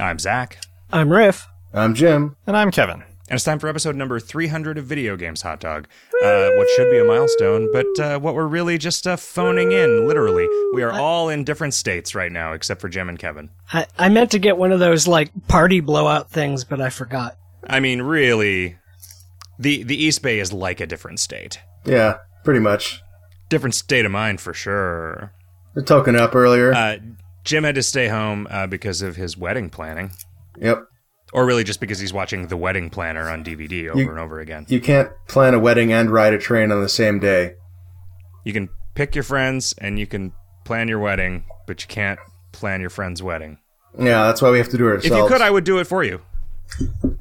I'm Zach, I'm Riff. I'm Jim. And I'm Kevin. and it's time for episode number 300 of Video Games Hot Dog. Uh, what should be a milestone, but uh, what we're really just uh, phoning in, literally. We are all in different states right now, except for Jim and Kevin. I, I meant to get one of those like party blowout things, but I forgot. I mean, really, the the East Bay is like a different state. Yeah, pretty much. Different state of mind for sure. They're token up earlier. Jim had to stay home uh, because of his wedding planning, yep. or really just because he's watching The Wedding Planner on DVD over You- and over again. You can't plan a wedding and ride a train on the same day. You can pick your friends and you can plan your wedding, but you can't plan your friend's wedding. Yeah, that's why we have to do it If you could, I would do it for you.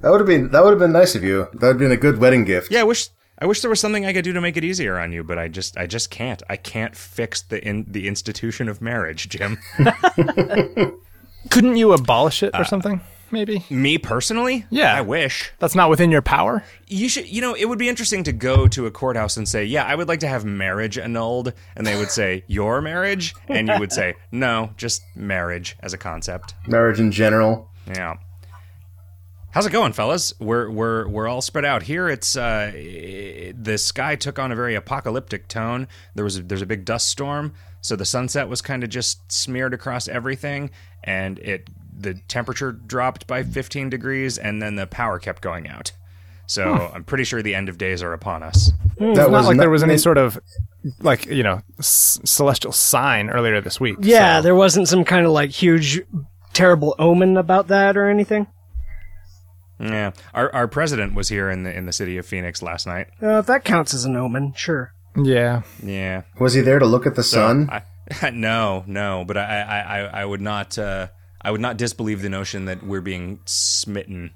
that would have been that would have been nice of you. That would have been a good wedding gift. Yeah, I wish I wish there was something I could do to make it easier on you, but I just I just can't. I can't fix the in, the institution of marriage, Jim. Couldn't you abolish it or uh, something? Maybe Me personally? Yeah. I wish. that's not within your power. You should you know, it would be interesting to go to a courthouse and say, "Yeah, I would like to have marriage annulled." And they would say, "Your marriage?" And you would say, "No, just marriage as a concept." Marriage in general. Yeah. How's it going, fellas? We're we're we're all spread out here. It's uh, the sky took on a very apocalyptic tone. There was a, there's a big dust storm, so the sunset was kind of just smeared across everything, and it the temperature dropped by 15 degrees, and then the power kept going out. So I'm pretty sure the end of days are upon us. That It's not like there was any sort of like you know s- celestial sign earlier this week. Yeah, so- there wasn't some kind of like huge, terrible omen about that or anything. Yeah, our our president was here in the in the city of Phoenix last night. Uh, if that counts as an omen, sure. yeah. Yeah, Was he there to look at the sun? I, no, no, but I, I, I, I would not, uh, I would not disbelieve the notion that we're being smitten.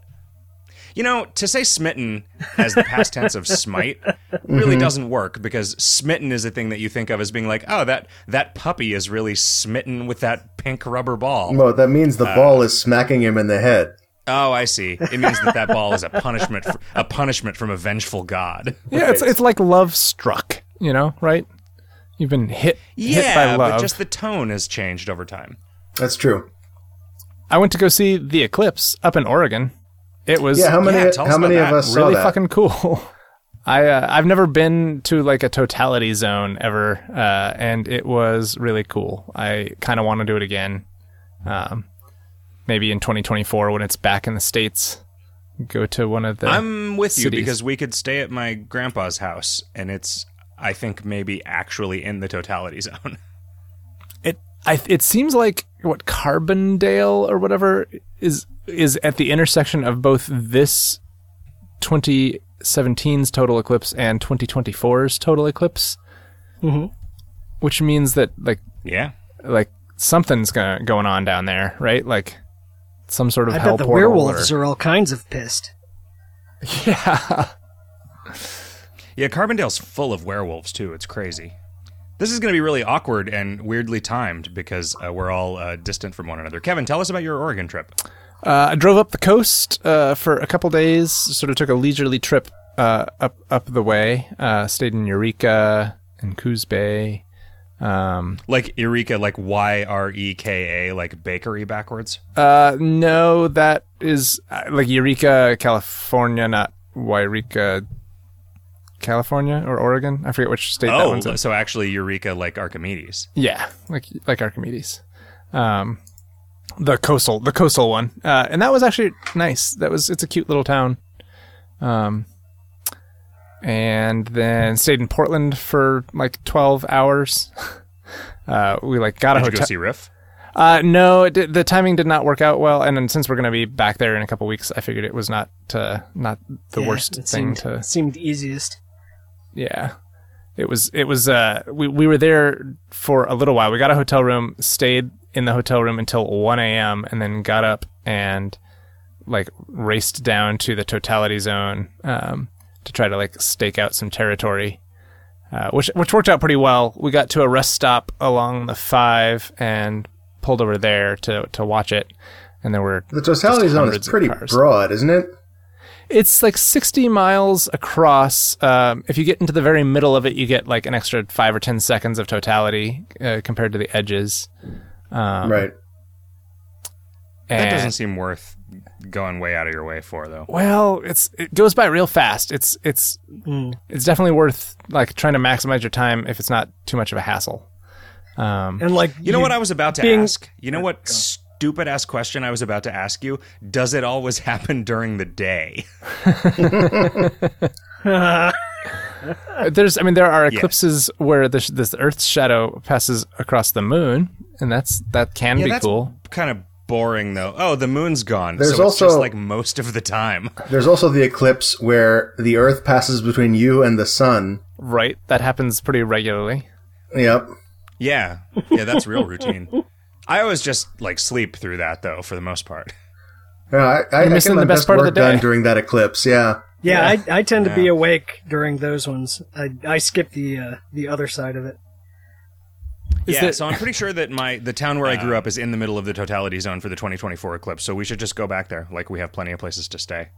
You know, to say smitten as the past tense of smite really doesn't work because smitten is a thing that you think of as being like, oh, that that puppy is really smitten with that pink rubber ball. well, that means the ball is smacking him in the head. Oh, I see. It means that that ball is a punishment, for, a punishment from a vengeful god. Yeah, it's it's like love struck, you know, right? You've been hit hit by Yeah, love. but just the tone has changed over time. That's true. I went to go see the eclipse up in Oregon. It was Yeah, how many Yeah, how many of that. us saw really that? fucking cool. I uh, I've never been to like a totality zone ever, uh, and it was really cool. I kind of want to do it again. Um, maybe in 2024 when it's back in the states, go to one of the. I'm with you because we could stay at my grandpa's house, and it's I think maybe actually in the totality zone. it I, it seems like what Carbondale or whatever is is at the intersection of both this 2017's total eclipse and 2024's total eclipse, Mhm. which means that like Yeah, like something's gonna, going on down there, right? Like some sort of I hell bet the portal werewolves or- are all kinds of pissed. yeah. yeah. Carbondale's full of werewolves too. It's crazy. This is going to be really awkward and weirdly timed because uh, we're all uh, distant from one another. Kevin, tell us about your Oregon trip. Uh, I drove up the coast uh, for a couple days. Sort of took a leisurely trip uh, up up the way. Uh, stayed in Eureka and Coos Bay. Um, Like Eureka, like Y R E K A, like bakery backwards. uh, no, that is uh, like Eureka, California, not Yreka, California or Oregon. I forget which state that Oh, one's in. so actually Eureka, like Archimedes. Yeah, like like Archimedes. Um, the coastal, the coastal one, uh, and that was actually nice. That was it's a cute little town. Um, and then stayed in Portland for like twelve hours. uh, we like got a hotel. Did you go see Riff? Uh, no, it did, the timing did not work out well, and then since we're gonna be back there in a couple weeks, I figured it was not uh, not the Yeah, worst it thing seemed, to seemed easiest. yeah. It was it was uh we, we were there for a little while. We got a hotel room, stayed in the hotel room until one AM and then got up and like raced down to the totality zone um to try to like stake out some territory. Uh, which which worked out pretty well. We got to a rest stop along the five and pulled over there to to watch it. And there were The totality zone is pretty broad, isn't it? It's like 60 miles across. Um, if you get into the very middle of it, you get like an extra five or 10 seconds of totality uh, compared to the edges. Um, right. That doesn't seem worth going way out of your way for, though. Well, it's it goes by real fast. It's it's it's definitely worth like trying to maximize your time if it's not too much of a hassle. Um, And like You know what I was about to being- ask? You know what stupid ass question I was about to ask you? Does it always happen during the day? there's I mean there are eclipses where the sh- this Earth's shadow passes across the moon, and that's that can be that's cool. kind of boring though. Oh, the moon's gone. There's so it's just also- like most of the time. There's also the eclipse where the Earth passes between you and the sun. Right, that happens pretty regularly. Yep. Yeah. Yeah, that's real routine. I always just like sleep through that though for the most part. Yeah, I, I, I missing get my the best best part of the day. done during that eclipse. Yeah. Yeah, I, I tend to be awake during those ones. I, I skip the uh, the other side of it. Is yeah, that- so I'm pretty sure that my the town where I grew up is in the middle of the totality zone for the 2024 eclipse. So we should just go back there. Like we have plenty of places to stay.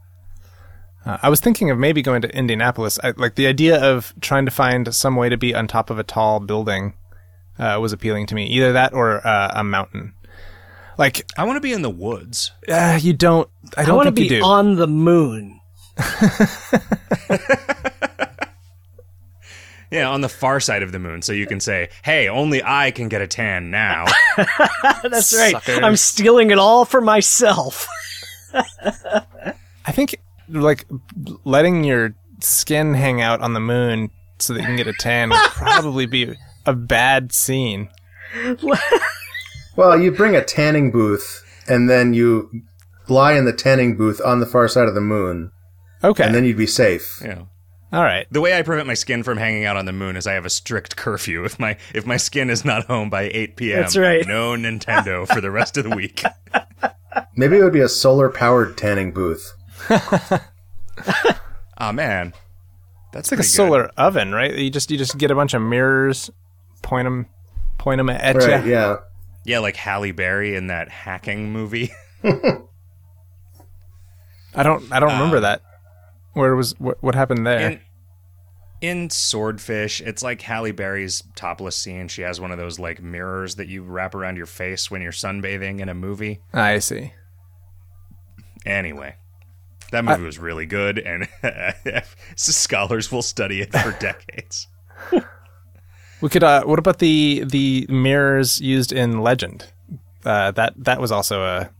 Uh, I was thinking of maybe going to Indianapolis. I, like the idea of trying to find some way to be on top of a tall building uh, was appealing to me. Either that or uh, a mountain. Like I want to be in the woods. uh, you don't. I I don't want to think be do. on the moon. Yeah, on the far side of the moon, so you can say, "Hey, only I can get a tan now." That's right. Suckers. I'm stealing it all for myself. I think like letting your skin hang out on the moon so that you can get a tan would probably be a bad scene. Well, you bring a tanning booth and then you lie in the tanning booth on the far side of the moon, Okay. and then you'd be safe. yeah. All right. The way I prevent my skin from hanging out on the moon is I have a strict curfew. If my if my skin is not home by 8 p.m., That's right. no Nintendo for the rest of the week. Maybe it would be a solar powered tanning booth. Oh man, that's It's like a solar oven, right? You just you just get a bunch of mirrors, point them, point them at Right, you. yeah. Yeah, like Halle Berry in that hacking movie. I don't I don't remember uh, that. Where was what, what happened there? In, in Swordfish, it's like Halle Berry's topless scene. She has one of those like mirrors that you wrap around your face when you're sunbathing in a movie. I see. Anyway, that movie was really good, and scholars will study it for decades. We could. Uh, what about the the mirrors used in Legend? Uh, that that was also a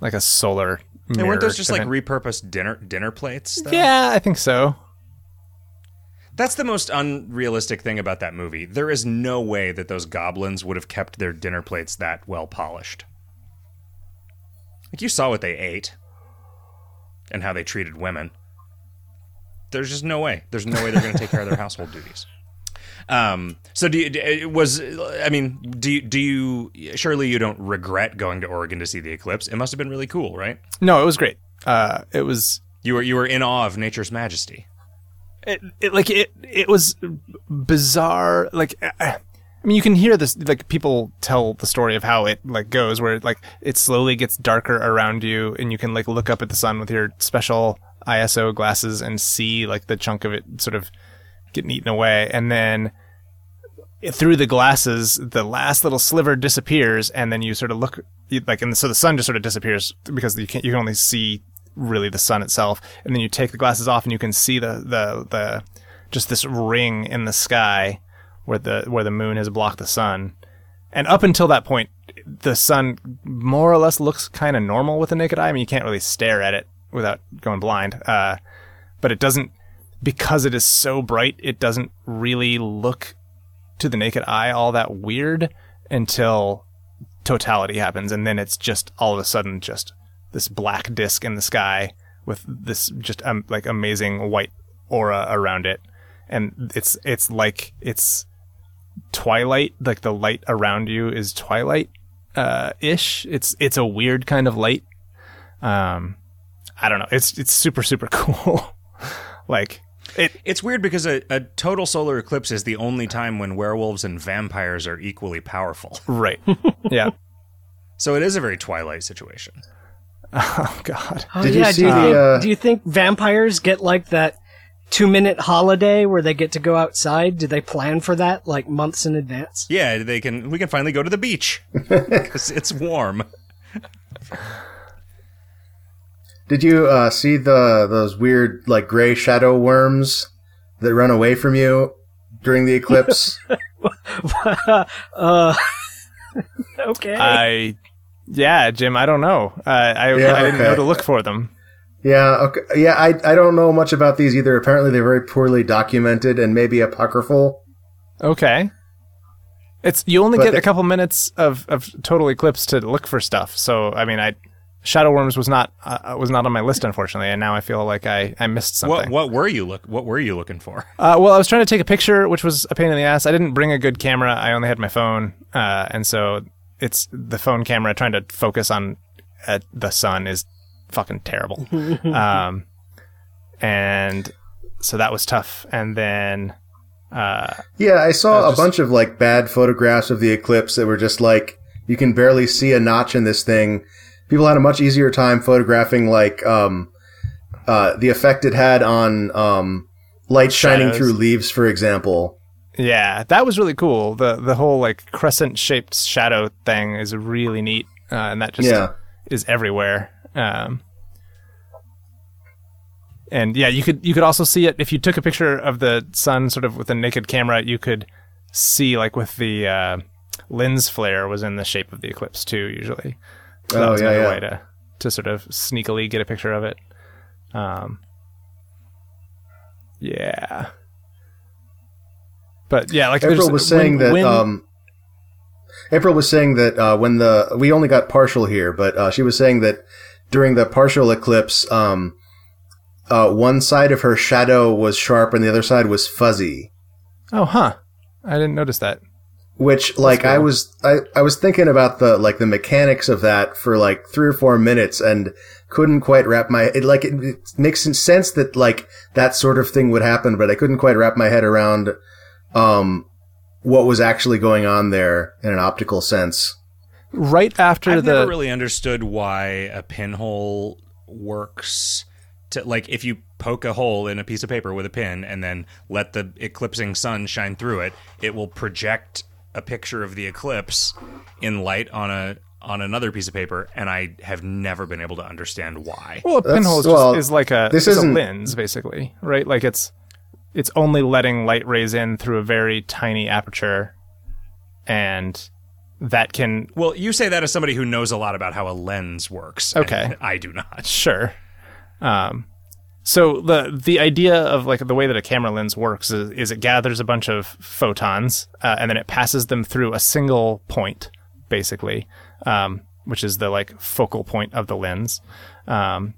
like a solar. And weren't those just like event. repurposed dinner dinner plates? Though? Yeah, I think so. That's the most unrealistic thing about that movie. There is no way that those goblins would have kept their dinner plates that well polished. Like you saw what they ate and how they treated women. There's just no way. There's no way they're going to take care of their household duties. Um. So do you, d- was I mean do you, do you surely you don't regret going to Oregon to see the eclipse? It must have been really cool, right? No, it was great. Uh, it was You were you were in awe of nature's majesty. it, it like it it was bizarre like uh, i mean you can hear this like people tell the story of how it like goes where like it slowly gets darker around you and you can like look up at the sun with your special iso glasses and see like the chunk of it sort of getting eaten away and then through the glasses the last little sliver disappears and then you sort of look like and so the sun just sort of disappears because you can you can only see really the sun itself and then you take the glasses off and you can see the the the just this ring in the sky where the where the moon has blocked the sun. And up until that point the sun more or less looks kind of normal with the naked eye. I mean you can't really stare at it without going blind uh, but it doesn't because it is so bright it doesn't really look to the naked eye all that weird until totality happens. And then it's just all of a sudden just this black disc in the sky with this just um, like amazing white aura around it. And it's it's like it's twilight like the light around you is twilight uh ish. It's it's a weird kind of light. Um i don't know. It's it's super super cool. Like it It's weird because a, a total solar eclipse is the only time when werewolves and vampires are equally powerful. right yeah So it is a very Twilight situation. oh god Oh, Did you yeah, see do you think, uh, do you think vampires get like that two minute holiday where they get to go outside? Do they plan for that like months in advance? Yeah, they can. We can finally go to the beach because it's warm. Did you uh, see the those weird like gray shadow worms that run away from you during the eclipse? uh, okay. I, yeah, Jim. I don't know. Uh, I Yeah, I didn't okay. know to look for them. yeah, okay. yeah. I I don't know much about these either. Apparently, they're very poorly documented and maybe apocryphal. Okay. It's you only But get the- a couple minutes of, of total eclipse to look for stuff. So I mean, I Shadow Worms was not uh, was not on my list unfortunately, and now I feel like I, I missed something. what were you look what were you looking for? Uh, well, I was trying to take a picture, which was a pain in the ass. I didn't bring a good camera. I only had my phone, uh, and so it's the phone camera trying to focus on uh, the sun is fucking terrible. um, and so that was tough. And then uh, Yeah, I saw I was a just- bunch of like bad photographs of the eclipse that were just like you can barely see a notch in this thing. People had a much easier time photographing like um, uh, the effect it had on um, light shining Shadows. through leaves, for example. Yeah, that was really cool. The the whole like crescent shaped shadow thing is really neat, uh, and that just Yeah. is everywhere. Um, and yeah, you could you could also see it if you took a picture of the sun sort of with a naked camera. You could see like with the uh, lens flare was in the shape of the eclipse too. Usually, so that Oh, was yeah, another yeah. way to to sort of sneakily get a picture of it. Um, yeah. But yeah, like April was saying when- that when- um, April was saying that uh, when the we only got partial here, but uh, she was saying that during the partial eclipse, um, uh, one side of her shadow was sharp and the other side was fuzzy. oh huh, I didn't notice that. Which, like, I was, I, I was thinking about the, like, the mechanics of that for like three or four minutes and couldn't quite wrap my, it, like, it, it makes sense that, like, that sort of thing would happen, but I couldn't quite wrap my head around, um, what was actually going on there in an optical sense. Right after I've the never really understood why a pinhole works. To like, if you poke a hole in a piece of paper with a pin and then let the eclipsing sun shine through it, it will project a picture of the eclipse in light on a on another piece of paper. And I have never been able to understand why. Well, a That's- pinhole is, well, is like a this is a isn't- lens, basically, right? Like it's it's only letting light rays in through a very tiny aperture, and that can Well, you say that as somebody who knows a lot about how a lens works. and Okay. I do not. sure. Um, so the the idea of like the way that a camera lens works is, is it gathers a bunch of photons uh, and then it passes them through a single point, basically, um, which is the like focal point of the lens, um,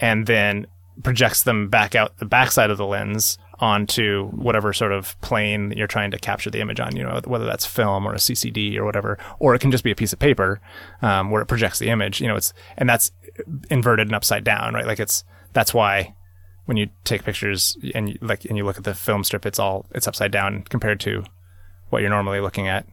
and then projects them back out the backside of the lens onto whatever sort of plane you're trying to capture the image on, you know, whether that's film or a CCD or whatever, or it can just be a piece of paper, um, where it projects the image, you know, it's, and that's inverted and upside down, right? Like it's, that's why when you take pictures and you, like, and you look at the film strip, it's all, it's upside down compared to what you're normally looking at.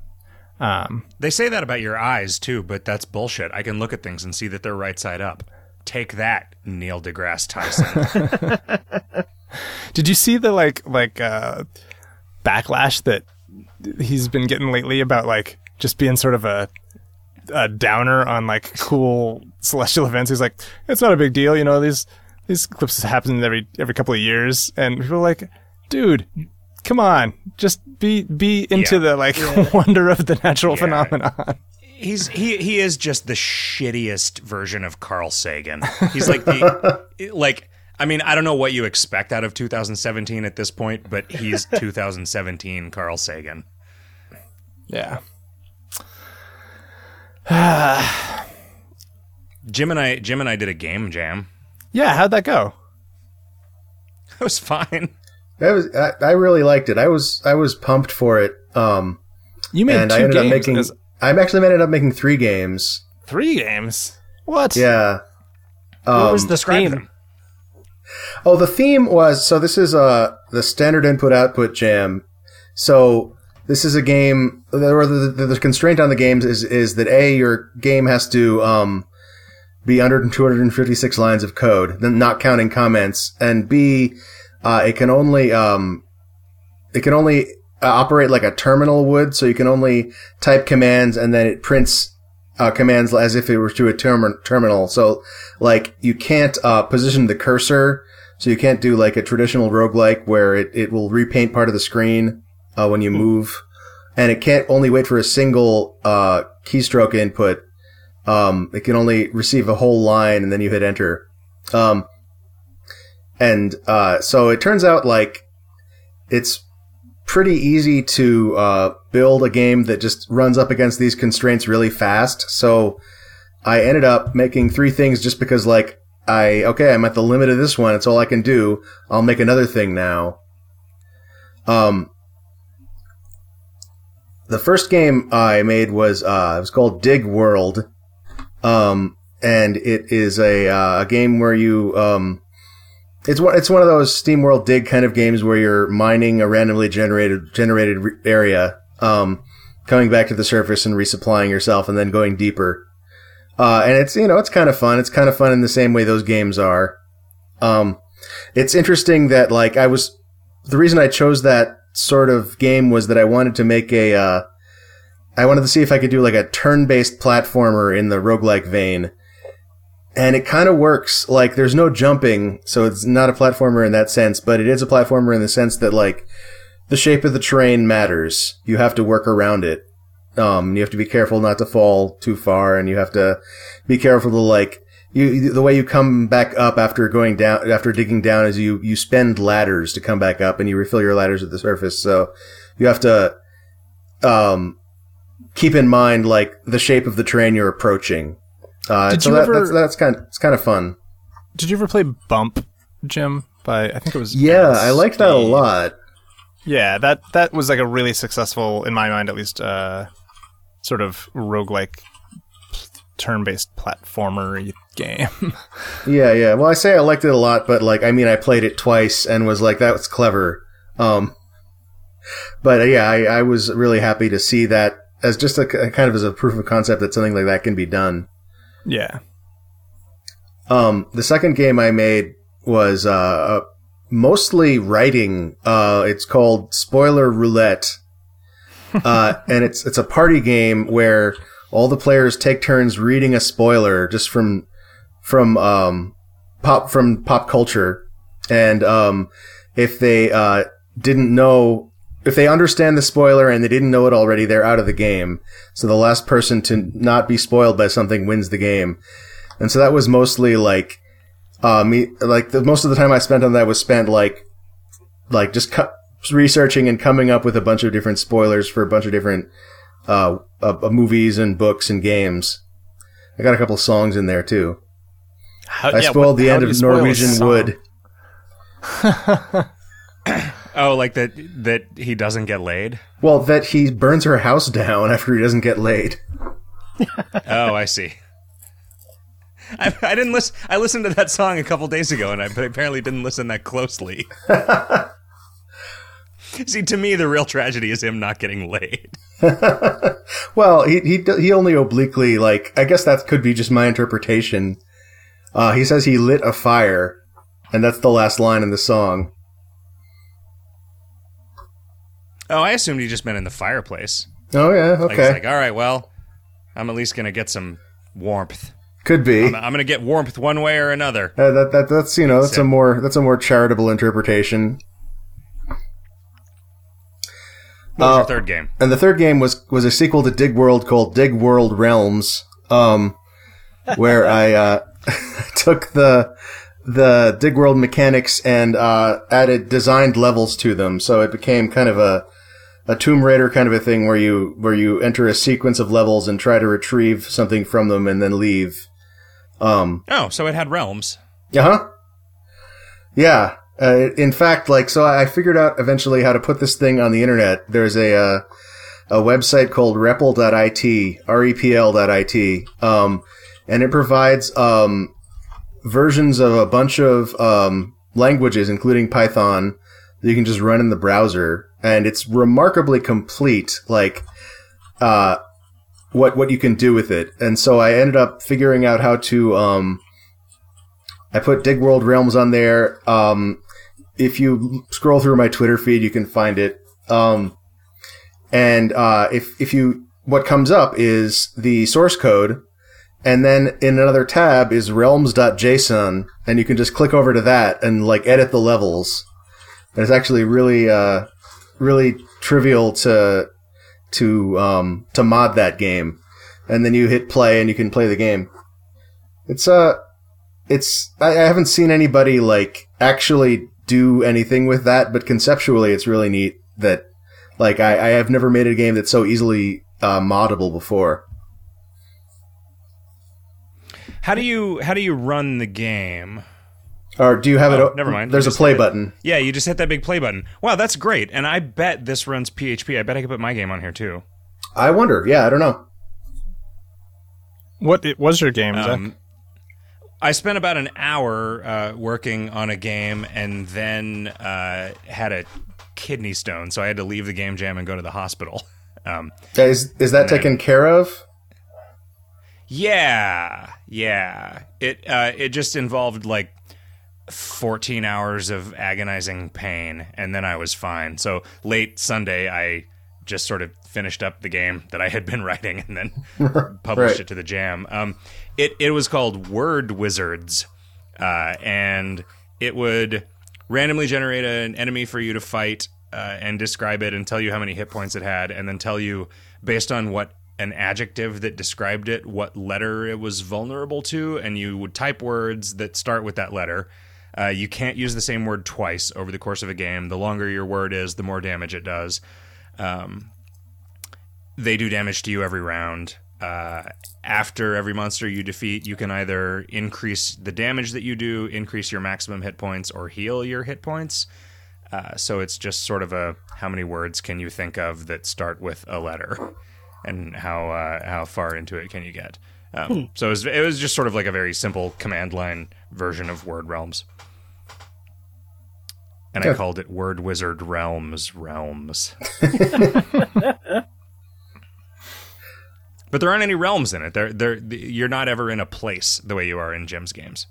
Um, They say that about your eyes too, but that's bullshit. I can look at things and see that they're right side up. Take that, Neil deGrasse Tyson. Did you see the like like uh backlash that he's been getting lately about like just being sort of a a downer on like cool celestial events? He's like, it's not a big deal, you know. These these eclipses happen every every couple of years, and people are like, dude, come on, just be be into Yeah. the like wonder of the natural Yeah. phenomenon. He's he he is just the shittiest version of Carl Sagan. He's like the like I mean, I don't know what you expect out of 2017 at this point, but he's 2017 Carl Sagan. Yeah. Jim and I Jim and I did a game jam. Yeah, how'd that go? It was fine. That was, I, I really liked it. I was, I was pumped for it. Um, You made and two I ended games. up making, as- I actually ended up making three games. three games. What? Yeah. what Um, was the Describe theme? them. Oh, the theme was so. This is uh the standard input output jam. So this is a game. The, the, the, the constraint on the games is is that a your game has to um be under 256 lines of code, then not counting comments, and b uh, it can only um it can only uh, operate like a terminal would. So you can only type commands and then it prints uh, commands as if it were to a term- terminal. So, like, you can't uh, position the cursor, so you can't do like a traditional roguelike where it, it will repaint part of the screen uh, when you move, and it can't only wait for a single uh, keystroke input. Um, it can only receive a whole line, and then you hit enter. Um, and uh, so it turns out like it's pretty easy to uh, build a game that just runs up against these constraints really fast. So I ended up making three things just because, like, I okay, I'm at the limit of this one. It's all I can do. I'll make another thing now. Um, the first game I made was uh, it was called Dig World, um, and it is a uh, a game where you um, it's one it's one of those Steam World Dig kind of games where you're mining a randomly generated generated re- area, um, coming back to the surface and resupplying yourself, and then going deeper. Uh, and it's you know it's kind of fun. It's kind of fun in the same way those games are. Um, it's interesting that like I was the reason I chose that sort of game was that I wanted to make a uh, I wanted to see if I could do like a turn-based platformer in the roguelike vein. And it kind of works. Like there's no jumping, so it's not a platformer in that sense, but it is a platformer in the sense that like the shape of the terrain matters. You have to work around it. Um, you have to be careful not to fall too far, and you have to be careful to like you. The way you come back up after going down, after digging down, is you you spend ladders to come back up, and you refill your ladders at the surface. So you have to um, keep in mind like the shape of the terrain you're approaching. Uh, Did so you that, ever- that's that's kind of, it's kind of fun. Did you ever play Bump, Jim? By I think it was. Yeah, I liked that a lot. Yeah, that that was like a really successful, in my mind at least, uh, sort of roguelike turn-based platformer game. Yeah, yeah. Well, I say I liked it a lot, but like, I mean, I played it twice and was like, that was clever. Um, but uh, yeah, I, I was really happy to see that as just a, a kind of as a proof of concept that something like that can be done. yeah. Um, the second game I made was uh, uh, mostly writing. Uh, it's called Spoiler Roulette, uh, and it's it's a party game where all the players take turns reading a spoiler just from from um, pop from pop culture, and um, if they uh, didn't know. If they understand the spoiler and they didn't know it already, they're out of the game. So the last person to not be spoiled by something wins the game. And so that was mostly like, uh, me, like the, most of the time I spent on that was spent like, like just cu- researching and coming up with a bunch of different spoilers for a bunch of different, uh, uh, uh, movies and books and games. I got a couple songs in there too. How, I yeah, spoiled what- the end of spoil Norwegian? Wood. Oh, like that that he doesn't get laid. Well, that he burns her house down after he doesn't get laid. Oh, I see. I, I didn't listen. I listened to that song a couple days ago, and I apparently didn't listen that closely. See, to me, the real tragedy is him not getting laid. Well, he he he only obliquely like I guess that could be just my interpretation. Uh, he says he lit a fire, and that's the last line in the song. Oh, I assumed he just meant in the fireplace. Oh yeah, Like, okay, it's like, all right, well, I'm at least gonna get some warmth. could be. I'm, I'm gonna get warmth one way or another. Uh, that, that that's you know that's a more that's a more charitable interpretation. What was Uh, your third game? And the third game was was a sequel to Dig World called Dig World Realms, um, where I uh, took the the Dig World mechanics and uh, added designed levels to them, so it became kind of a a Tomb Raider kind of a thing where you where you enter a sequence of levels and try to retrieve something from them and then leave. Um, Oh, so it had realms. uh huh. Yeah. Uh, in fact, like, so I figured out eventually how to put this thing on the internet. There's a, uh, a website called repl.it, R-E-P-L.it, um, and it provides, um, versions of a bunch of, um, languages, including Python, that you can just run in the browser. And it's remarkably complete, like, uh, what, what you can do with it. And so I ended up figuring out how to, um, I put Dig World Realms on there. Um, if you scroll through my Twitter feed, you can find it. Um, and uh, if if you what comes up is the source code, and then in another tab is realms.json, and you can just click over to that and like edit the levels. And it's actually really, uh, really trivial to to um, to mod that game, and then you hit play and you can play the game. It's uh it's I, I haven't seen anybody like actually do anything with that, but conceptually it's really neat that like I, I have never made a game that's so easily uh, moddable before. How do you how do you run the game? Or do you have Oh, it? never mind. There's a play button. Yeah, you just hit that big play button. Wow, that's great. And I bet this runs PHP. I bet I could put my game on here too. I wonder. Yeah, I don't know. What it was your game, Zach? Um, I spent about an hour uh, working on a game and then uh, had a kidney stone, so I had to leave the game jam and go to the hospital. Um, Is is that then- taken care of? yeah, yeah. It uh, it just involved like 14 hours of agonizing pain, and then I was fine. So late Sunday, I just sort of finished up the game that I had been writing and then published Right. it to the jam. Um, it it was called Word Wizards, uh, and it would randomly generate an enemy for you to fight uh, and describe it and tell you how many hit points it had, and then tell you based on what an adjective that described it, what letter it was vulnerable to, and you would type words that start with that letter. Uh, you can't use the same word twice over the course of a game. The longer your word is, the more damage it does. Um, they do damage to you every round. Uh, after every monster you defeat, you can either increase the damage that you do, increase your maximum hit points, or heal your hit points. Uh, so it's just sort of a how many words can you think of that start with a letter, and how uh, how far into it can you get? Um, So it was, it was just sort of like a very simple command line version of Word Realms, and I called it Word Wizard Realms Realms. But there aren't any realms in it. There, there, you're not ever in a place the way you are in Gems games.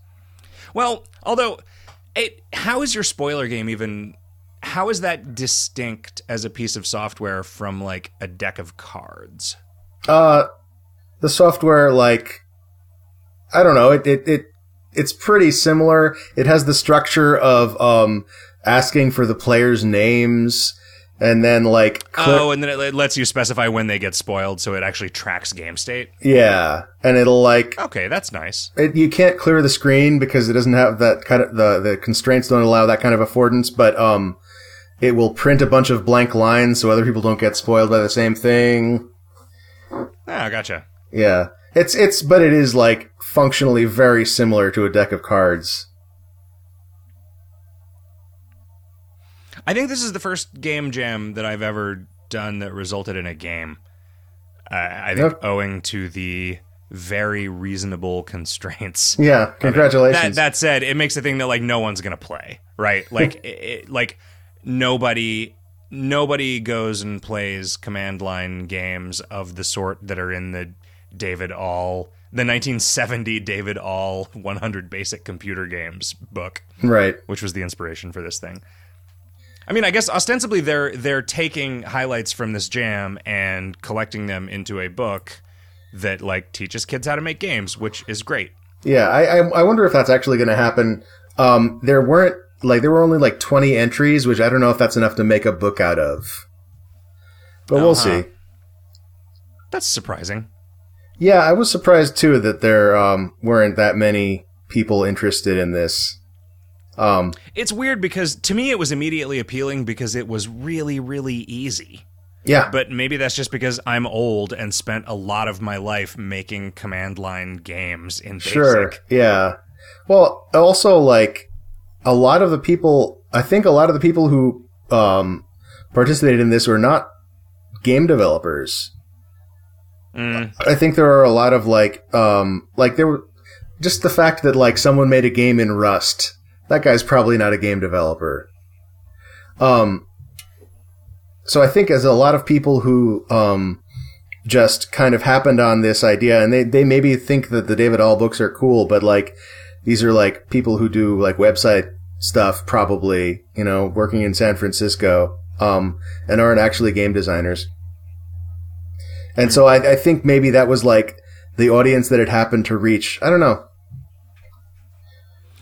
Well, although, it, how is your spoiler game even? How is that distinct as a piece of software from like a deck of cards? Uh, the software, like, I don't know, it, it, it, it's pretty similar. It has the structure of, um, asking for the players' names and then, like, Oh, and then it, it lets you specify when they get spoiled, so it actually tracks game state. yeah. And it'll, like, Okay, that's nice. it, you can't clear the screen because it doesn't have that kind of, the, the constraints don't allow that kind of affordance, but, um, it will print a bunch of blank lines so other people don't get spoiled by the same thing. Ah, gotcha. Yeah. It's it's but it is like functionally very similar to a deck of cards. I think this is the first game jam that I've ever done that resulted in a game. Uh, I think Yep. owing to the very reasonable constraints. Yeah, That, congratulations. that said, it makes a thing that like no one's gonna play, right? Like, it- like nobody, nobody goes and plays command line games of the sort that are in the David Ahl, the 1970 David Ahl 100 Basic Computer Games book right. which was the inspiration for this thing. I mean, I guess ostensibly they're they're taking highlights from this jam and collecting them into a book that like teaches kids how to make games, which is great. Yeah, I I, I wonder if that's actually going to happen. Um, there weren't like there were only like twenty entries, which I don't know if that's enough to make a book out of. But we'll Uh-huh. see. That's surprising. Yeah, I was surprised too that there um, weren't that many people interested in this. Um, It's weird because to me it was immediately appealing because it was really really easy. yeah, But maybe that's just because I'm old and spent a lot of my life making command line games in basic. Sure. Yeah. Well, also like a lot of the people, I think a lot of the people who um, participated in this were not game developers. Mm, I think there are a lot of like, um, like there were just the fact that like someone made a game in Rust. That guy's probably not a game developer. Um, so I think as a lot of people who, um, just kind of happened on this idea and they, they maybe think that the David Ahl books are cool, but like these are like people who do like website stuff probably, you know, working in San Francisco, um, and aren't actually game designers. And so I, I think maybe that was like the audience that it happened to reach. I don't know.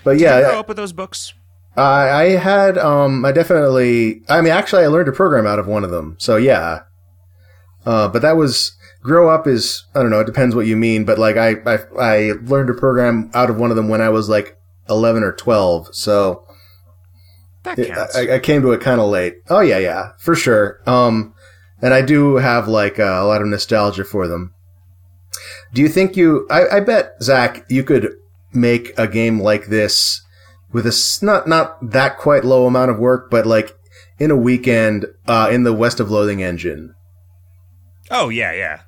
But Did you yeah, grow up with those books? I, I had, um, I definitely, I mean, actually, I learned to program out of one of them. So yeah. Uh, but that was, grow up is, I don't know, it depends what you mean, but like, I, I, I learned to program out of one of them when I was like 11 or 12. So That it- counts. I, I came to it kind of late. Oh yeah, yeah, for sure. Um, and I do have like uh, a lot of nostalgia for them. Do you think you? I, I bet Zach, you could make a game like this with a not not that quite low amount of work, but like in a weekend uh, in the West of Loathing engine. Oh yeah, yeah.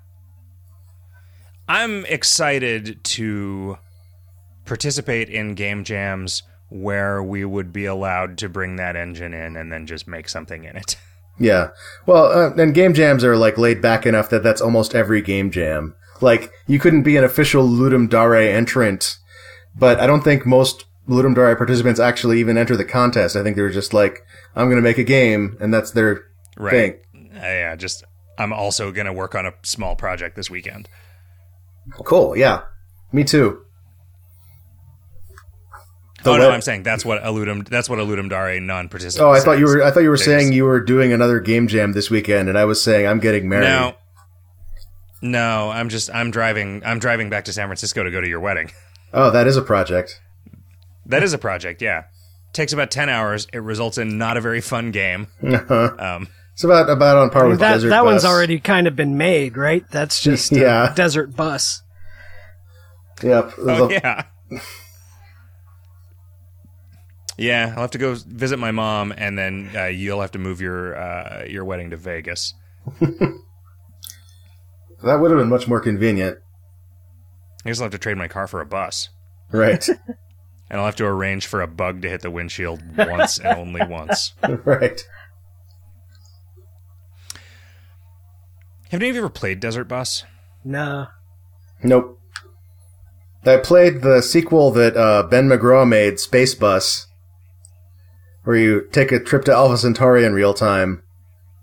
I'm excited to participate in game jams where we would be allowed to bring that engine in and then just make something in it. Yeah. Well, uh, and game jams are like laid back enough that that's almost every game jam. Like you couldn't be an official Ludum Dare entrant, but I don't think most Ludum Dare participants actually even enter the contest. I think they're just like, I'm going to make a game, and that's their Right. thing. Uh, yeah, just I'm also going to work on a small project this weekend. Cool. Yeah. Me too. The oh no, le- I'm saying that's what a Ludum that's what a Ludum Dare non-participant. Oh, I thought you were. I thought you were There's- saying you were doing another game jam this weekend, and I was saying I'm getting married. No. No, I'm just I'm driving I'm driving back to San Francisco to go to your wedding. Oh, that is a project. That is a project, yeah. Takes about 10 hours. It results in not a very fun game. Um, It's about about on par with that Desert that one's already kind of been made, right? That's just Yeah. Desert Bus. Yep. oh, The- yeah. Yeah, I'll have to go visit my mom, and then uh, you'll have to move your uh, your wedding to Vegas. That would have been much more convenient. I guess I'll have to trade my car for a bus, Right. and I'll have to arrange for a bug to hit the windshield once and only once. right. Have any of you ever played Desert Bus? No. Nope. I played the sequel that uh, Ben McGraw made, Space Bus, where you take a trip to Alpha Centauri in real time.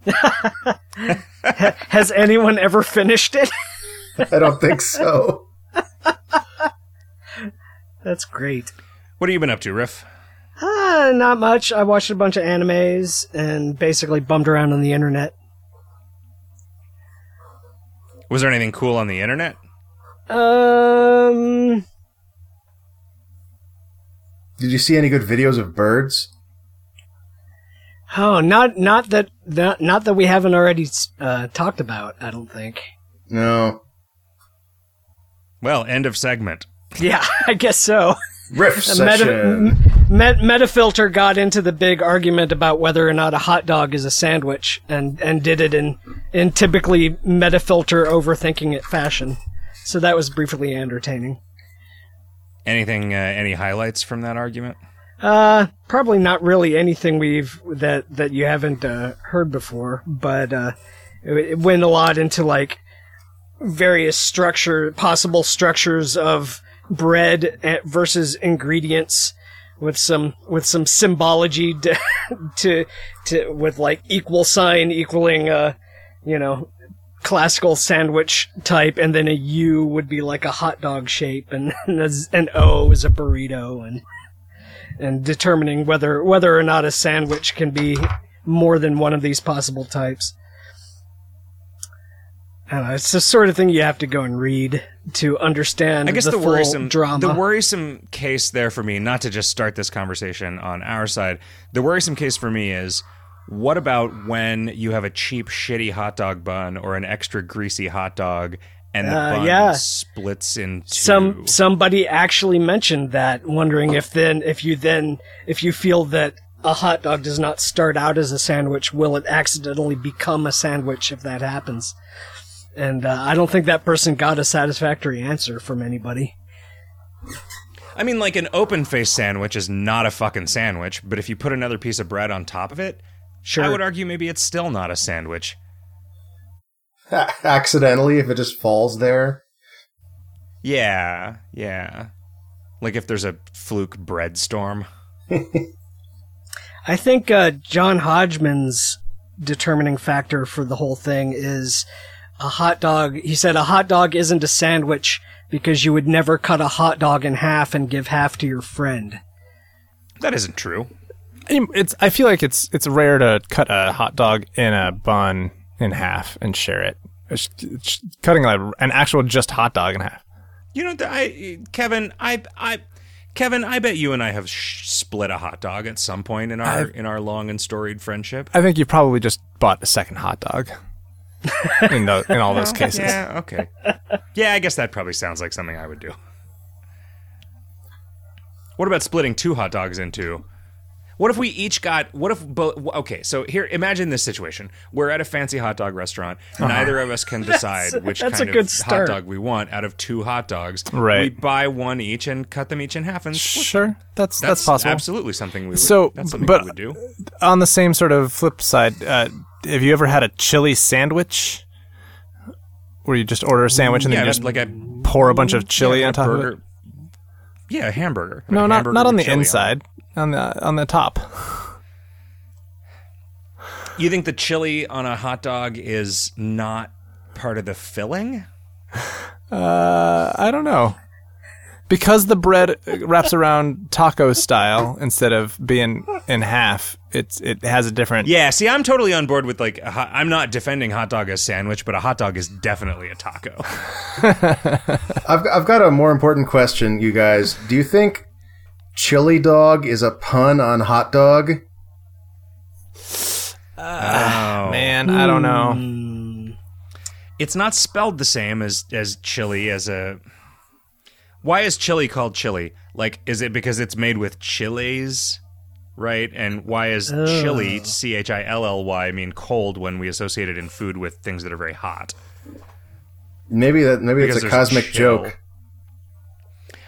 Has anyone ever finished it? I don't think so. That's great. What have you been up to, Riff? Uh, not much. I watched a bunch of animes and basically bummed around on the internet. Was there anything cool on the internet? Um, Did you see any good videos of birds? Oh, not not that not, not that we haven't already uh, talked about. I don't think. No. Well, end of segment. Yeah, I guess so. Riff session. Meta, m- Met, Metafilter got into the big argument about whether or not a hot dog is a sandwich, and and did it in in typically Metafilter overthinking it fashion. So that was briefly entertaining. Anything? Uh, any highlights from that argument? Uh, probably not really anything we've that that you haven't uh, heard before, but uh, it, it went a lot into like various structure, possible structures of bread eh, versus ingredients, with some with some symbology to to, to with like equal sign equaling uh, you know classical sandwich type, and then a U would be like a hot dog shape, and, and an O is a burrito, and and determining whether whether or not a sandwich can be more than one of these possible types. I know, it's the sort of thing you have to go and read to understand I guess the, the, worrisome drama. the worrisome case there for me, not to just start this conversation on our side, the worrisome case for me is what about when you have a cheap, shitty hot dog bun or an extra greasy hot dog and the Uh, bun yeah. splits into some somebody actually mentioned that wondering if then if you then if you feel that a hot dog does not start out as a sandwich will it accidentally become a sandwich if that happens and uh, i don't think that person got a satisfactory answer from anybody I mean, like an open faced sandwich is not a fucking sandwich, but if you put another piece of bread on top of it, sure I would argue maybe it's still not a sandwich. Accidentally, if it just falls there. Yeah, yeah. Like if there's a fluke bread storm. I think uh, John Hodgman's determining factor for the whole thing is a hot dog. He said a hot dog isn't a sandwich because you would never cut a hot dog in half and give half to your friend. That isn't true. It's. I feel like it's it's rare to cut a hot dog in a bun in half and share it. It's- it's Cutting like an actual just hot dog in half. You know, I Kevin, I I Kevin, I bet you and I have sh- split a hot dog at some point in our in our long and storied friendship. I think you probably just bought a second hot dog. in the, in all those oh, cases. Yeah, okay. Yeah, I guess that probably sounds like something I would do. What about splitting two hot dogs into? What if we each got? What if both? Okay, so here, imagine this situation: we're at a fancy hot dog restaurant. Neither of us can decide which that's kind of start. hot dog we want out of two hot dogs. Right. We buy one each and cut them each in half and split. Sure, that's that's, possible. Absolutely, something we would. So, that's something but- we would do. On the same sort of flip side, uh, have you ever had a chili sandwich? Where you just order a sandwich and Yeah, then you just like a pour a bunch of chili yeah, on top of it? Yeah, a hamburger. No, A not hamburger not on the chili it. inside. On the on the top. You think the chili on a hot dog is not part of the filling? Uh, I don't know. Because the bread wraps around taco style instead of being in half, it's it has a different. Yeah, see, I'm totally on board with like, a hot, I'm not defending hot dog as sandwich, but a hot dog is definitely a taco. I've I've got a more important question, you guys. Do you think chili dog is a pun on hot dog? oh. Man, I don't know. Hmm. It's not spelled the same as as chili as a. Why is chili called chili? Like, is it because it's made with chilies? Right? And why is chili, C H I L L Y, mean cold when we associate it in food with things that are very hot? Maybe that maybe Because it's a cosmic chill. joke.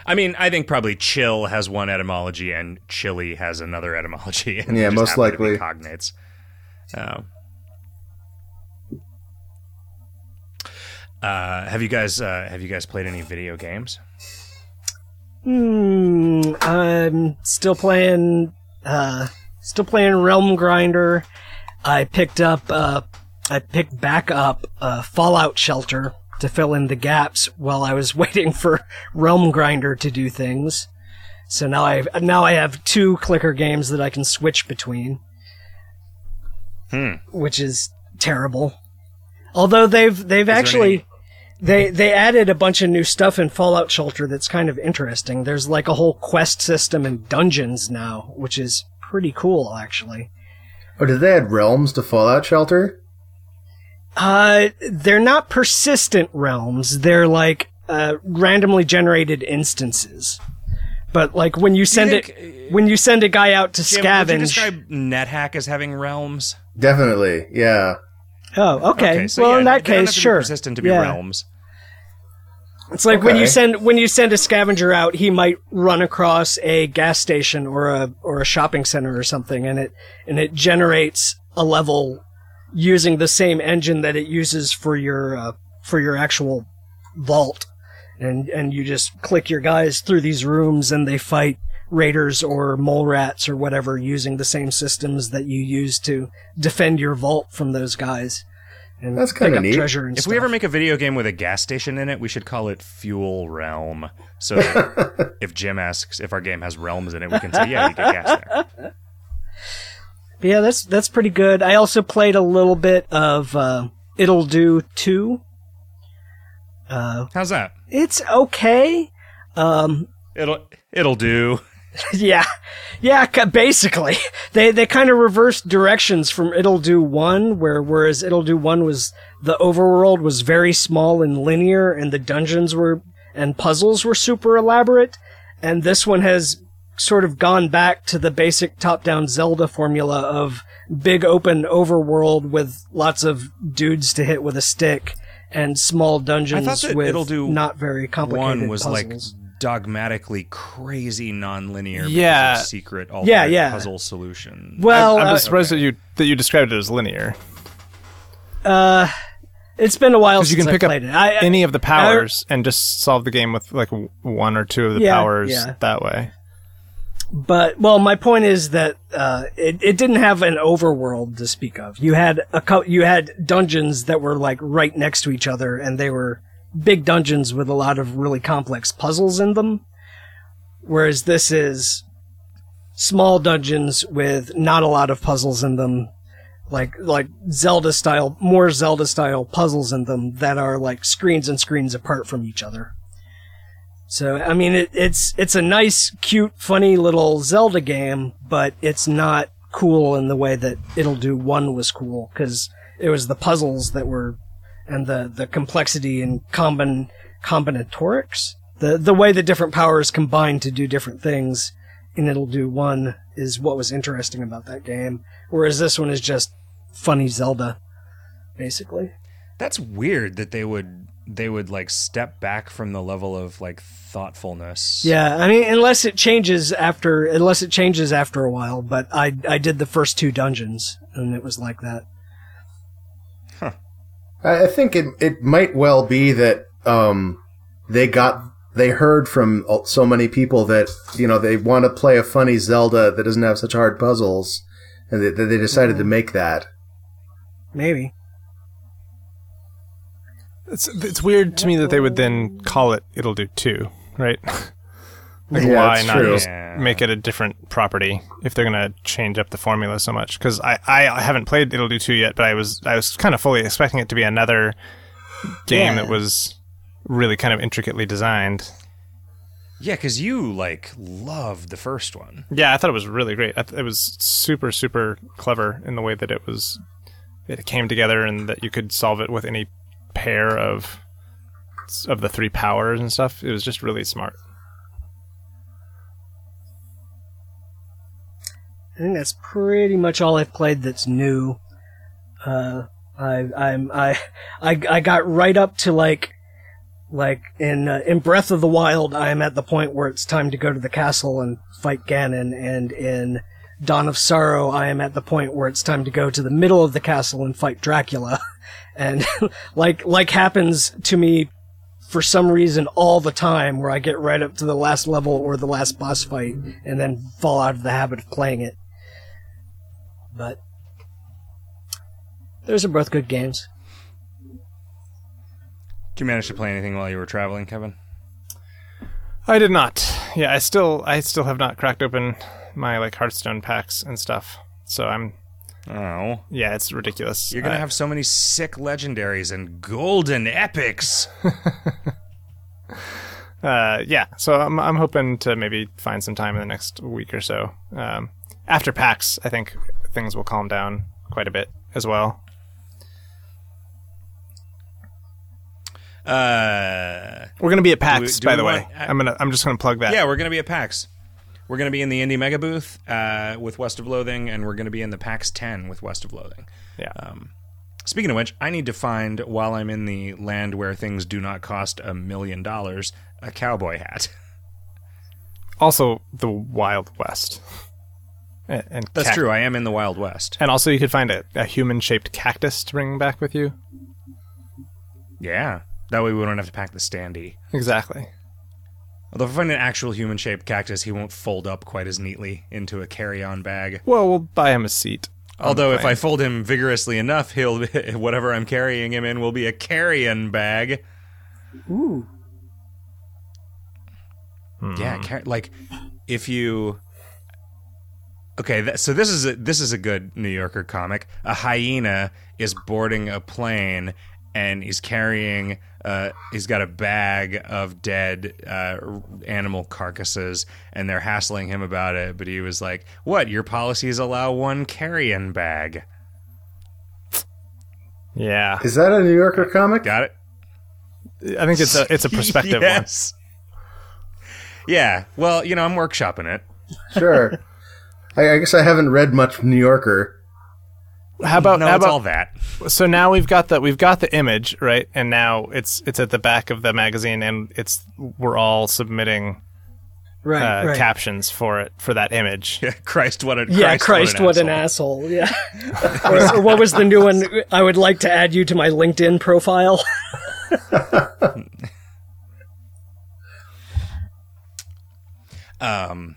I mean, I think probably chill has one etymology and chili has another etymology. And Yeah, most happen to be likely. cognates. Oh. Uh, have you guys uh, have you guys played any video games? Hmm. I'm still playing. Uh, still playing Realm Grinder. I picked up. Uh, I picked back up uh, Fallout Shelter to fill in the gaps while I was waiting for Realm Grinder to do things. So now I now I have two clicker games that I can switch between. Hmm. Which is terrible. Although they've they've there actually they they added a bunch of new stuff in Fallout Shelter that's kind of interesting. There's like a whole quest system and dungeons now, which is pretty cool actually. Oh, did they add realms to Fallout Shelter? Uh they're not persistent realms. They're like uh randomly generated instances. But like when you send think, it when you send a guy out to Jim, would you scavenge. describe NetHack as having realms? Definitely, yeah. Oh, okay. so well, yeah, in that they don't have case, sure. persistent to be Yeah. realms. It's like when you send when you send a scavenger out, he might run across a gas station or a or a shopping center or something, and it and it generates a level using the same engine that it uses for your uh, for your actual vault, and and you just click your guys through these rooms, and they fight raiders or mole rats or whatever using the same systems that you use to defend your vault from those guys. And That's pick kinda up neat. treasure and If stuff. we ever make a video game with a gas station in it, we should call it Fuel Realm. So if Jim asks if our game has realms in it, we can say, yeah, you get gas there. Yeah, that's that's pretty good. I also played a little bit of uh, Ittle Dew Two. Uh, How's that? it's okay. Um, It'll it'll do. yeah, yeah. Basically, they they kind of reversed directions from Ittle Dew One, where whereas Ittle Dew One was the overworld was very small and linear, and the dungeons were and puzzles were super elaborate, and this one has sort of gone back to the basic top-down Zelda formula of big open overworld with lots of dudes to hit with a stick and small dungeons with Ittle Dew not very complicated One was like puzzles. Dogmatically crazy nonlinear. because Yeah. secret alternate Yeah, yeah. puzzle solution. well, I'm uh, just surprised that you that you described it as linear. uh, it's been a while Because since you can I pick up played it. I, any of the powers and just solve the game with like one or two of the Yeah, powers yeah. that way. But well, my point is that uh, it it didn't have an overworld to speak of. You had a co- you had dungeons that were like right next to each other, and they were big dungeons with a lot of really complex puzzles in them. Whereas this is small dungeons with not a lot of puzzles in them, like like Zelda style, more Zelda style puzzles in them that are like screens and screens apart from each other. So I mean, it, it's it's a nice, cute, funny little Zelda game, but it's not cool in the way that Ittle Dew One was cool because it was the puzzles that were and the the complexity and combin combinatorics, the the way the different powers combine to do different things and Ittle Dew One is what was interesting about that game. Whereas this one is just funny Zelda, basically. That's weird that they would they would like step back from the level of like thoughtfulness. Yeah, I mean, unless it changes after, unless it changes after a while. But I I did the first two dungeons, and it was like that. I I think it it might well be that um, they got they heard from so many people that you know they want to play a funny Zelda that doesn't have such hard puzzles, and that they, they decided to make that. Maybe. It's it's weird to me that they would then call it "Ittle Dew Two, right? like Yeah, why not true. just make it a different property if they're gonna change up the formula so much? Because I, I haven't played "Ittle Dew Two yet, but I was I was kind of fully expecting it to be another game Yeah. that was really kind of intricately designed. Yeah, because you like loved the first one. Yeah, I thought it was really great. I th- it was super super clever in the way that it was it came together and that you could solve it with any pair of of the three powers and stuff. It was just really smart. I think that's pretty much all I've played that's new. Uh, I I'm I I I got right up to like like in uh, in Breath of the Wild. I am at the point where it's time to go to the castle and fight Ganon, and in Dawn of Sorrow, I am at the point where it's time to go to the middle of the castle and fight Dracula. And like like happens to me for some reason all the time where I get right up to the last level or the last boss fight and then fall out of the habit of playing it. But those are both good games. Did you manage to play anything while you were traveling, Kevin? I did not. Yeah, I still I still have not cracked open my like Hearthstone packs and stuff. So I'm Oh, yeah, it's ridiculous. you're gonna Uh, have so many sick legendaries and golden epics. uh yeah, so I'm I'm hoping to maybe find some time in the next week or so. Um after PAX, I think things will calm down quite a bit as well. Uh, We're gonna be at PAX, do by the way. want- I- I'm gonna I'm just gonna plug that. yeah, we're gonna be at PAX. We're gonna be in the Indie Mega booth uh, with West of Loathing, and we're gonna be in the PAX 10 with West of Loathing. Yeah. Um, speaking of which, I need to find while I'm in the land where things do not cost a million dollars a cowboy hat. also the Wild West. And, and That's cac- true. I am in the Wild West. And also, you could find a, a human-shaped cactus to bring back with you. Yeah. That way we don't have to pack the standee. Exactly. Although if I find an actual human-shaped cactus, he won't fold up quite as neatly into a carry-on bag. Well, we'll buy him a seat. on Although the if I fold him vigorously enough, he'll whatever I'm carrying him in will be a carrion bag. Ooh. Hmm. Yeah, car- like if you Okay, th- so this is a this is a good New Yorker comic. A hyena is boarding a plane and he's carrying uh he's got a bag of dead uh animal carcasses and they're hassling him about it, but he was like, "What? Your policies allow one carrion bag." yeah, Is that a New Yorker comic? Got it? I think it's a it's a perspective yes. Yeah. Well, you know, I'm workshopping it. Sure. I, I guess I haven't read much New Yorker. How about No, how it's all about that. so now we've got the we've got the image right, and now it's it's at the back of the magazine, and it's we're all submitting Right, uh, right. captions for it for that image. Yeah, Christ, what a yeah, Christ, Christ, what an asshole. Yeah. or, or what was the new one? I would like to add you to my LinkedIn profile. Um,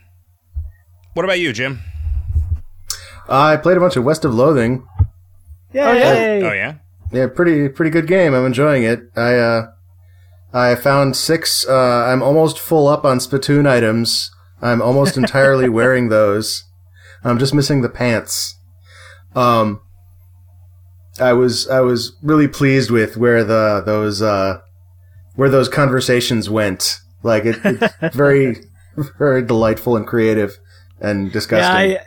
What about you, Jim? I played a bunch of West of Loathing. Yay! Oh yeah. Yeah, pretty pretty good game. I'm enjoying it. I uh, I found six. Uh, I'm almost full up on Splatoon items. I'm almost entirely wearing those. I'm just missing the pants. Um, I was I was really pleased with where the those uh, where those conversations went. Like it, it's very very delightful and creative and disgusting. Yeah,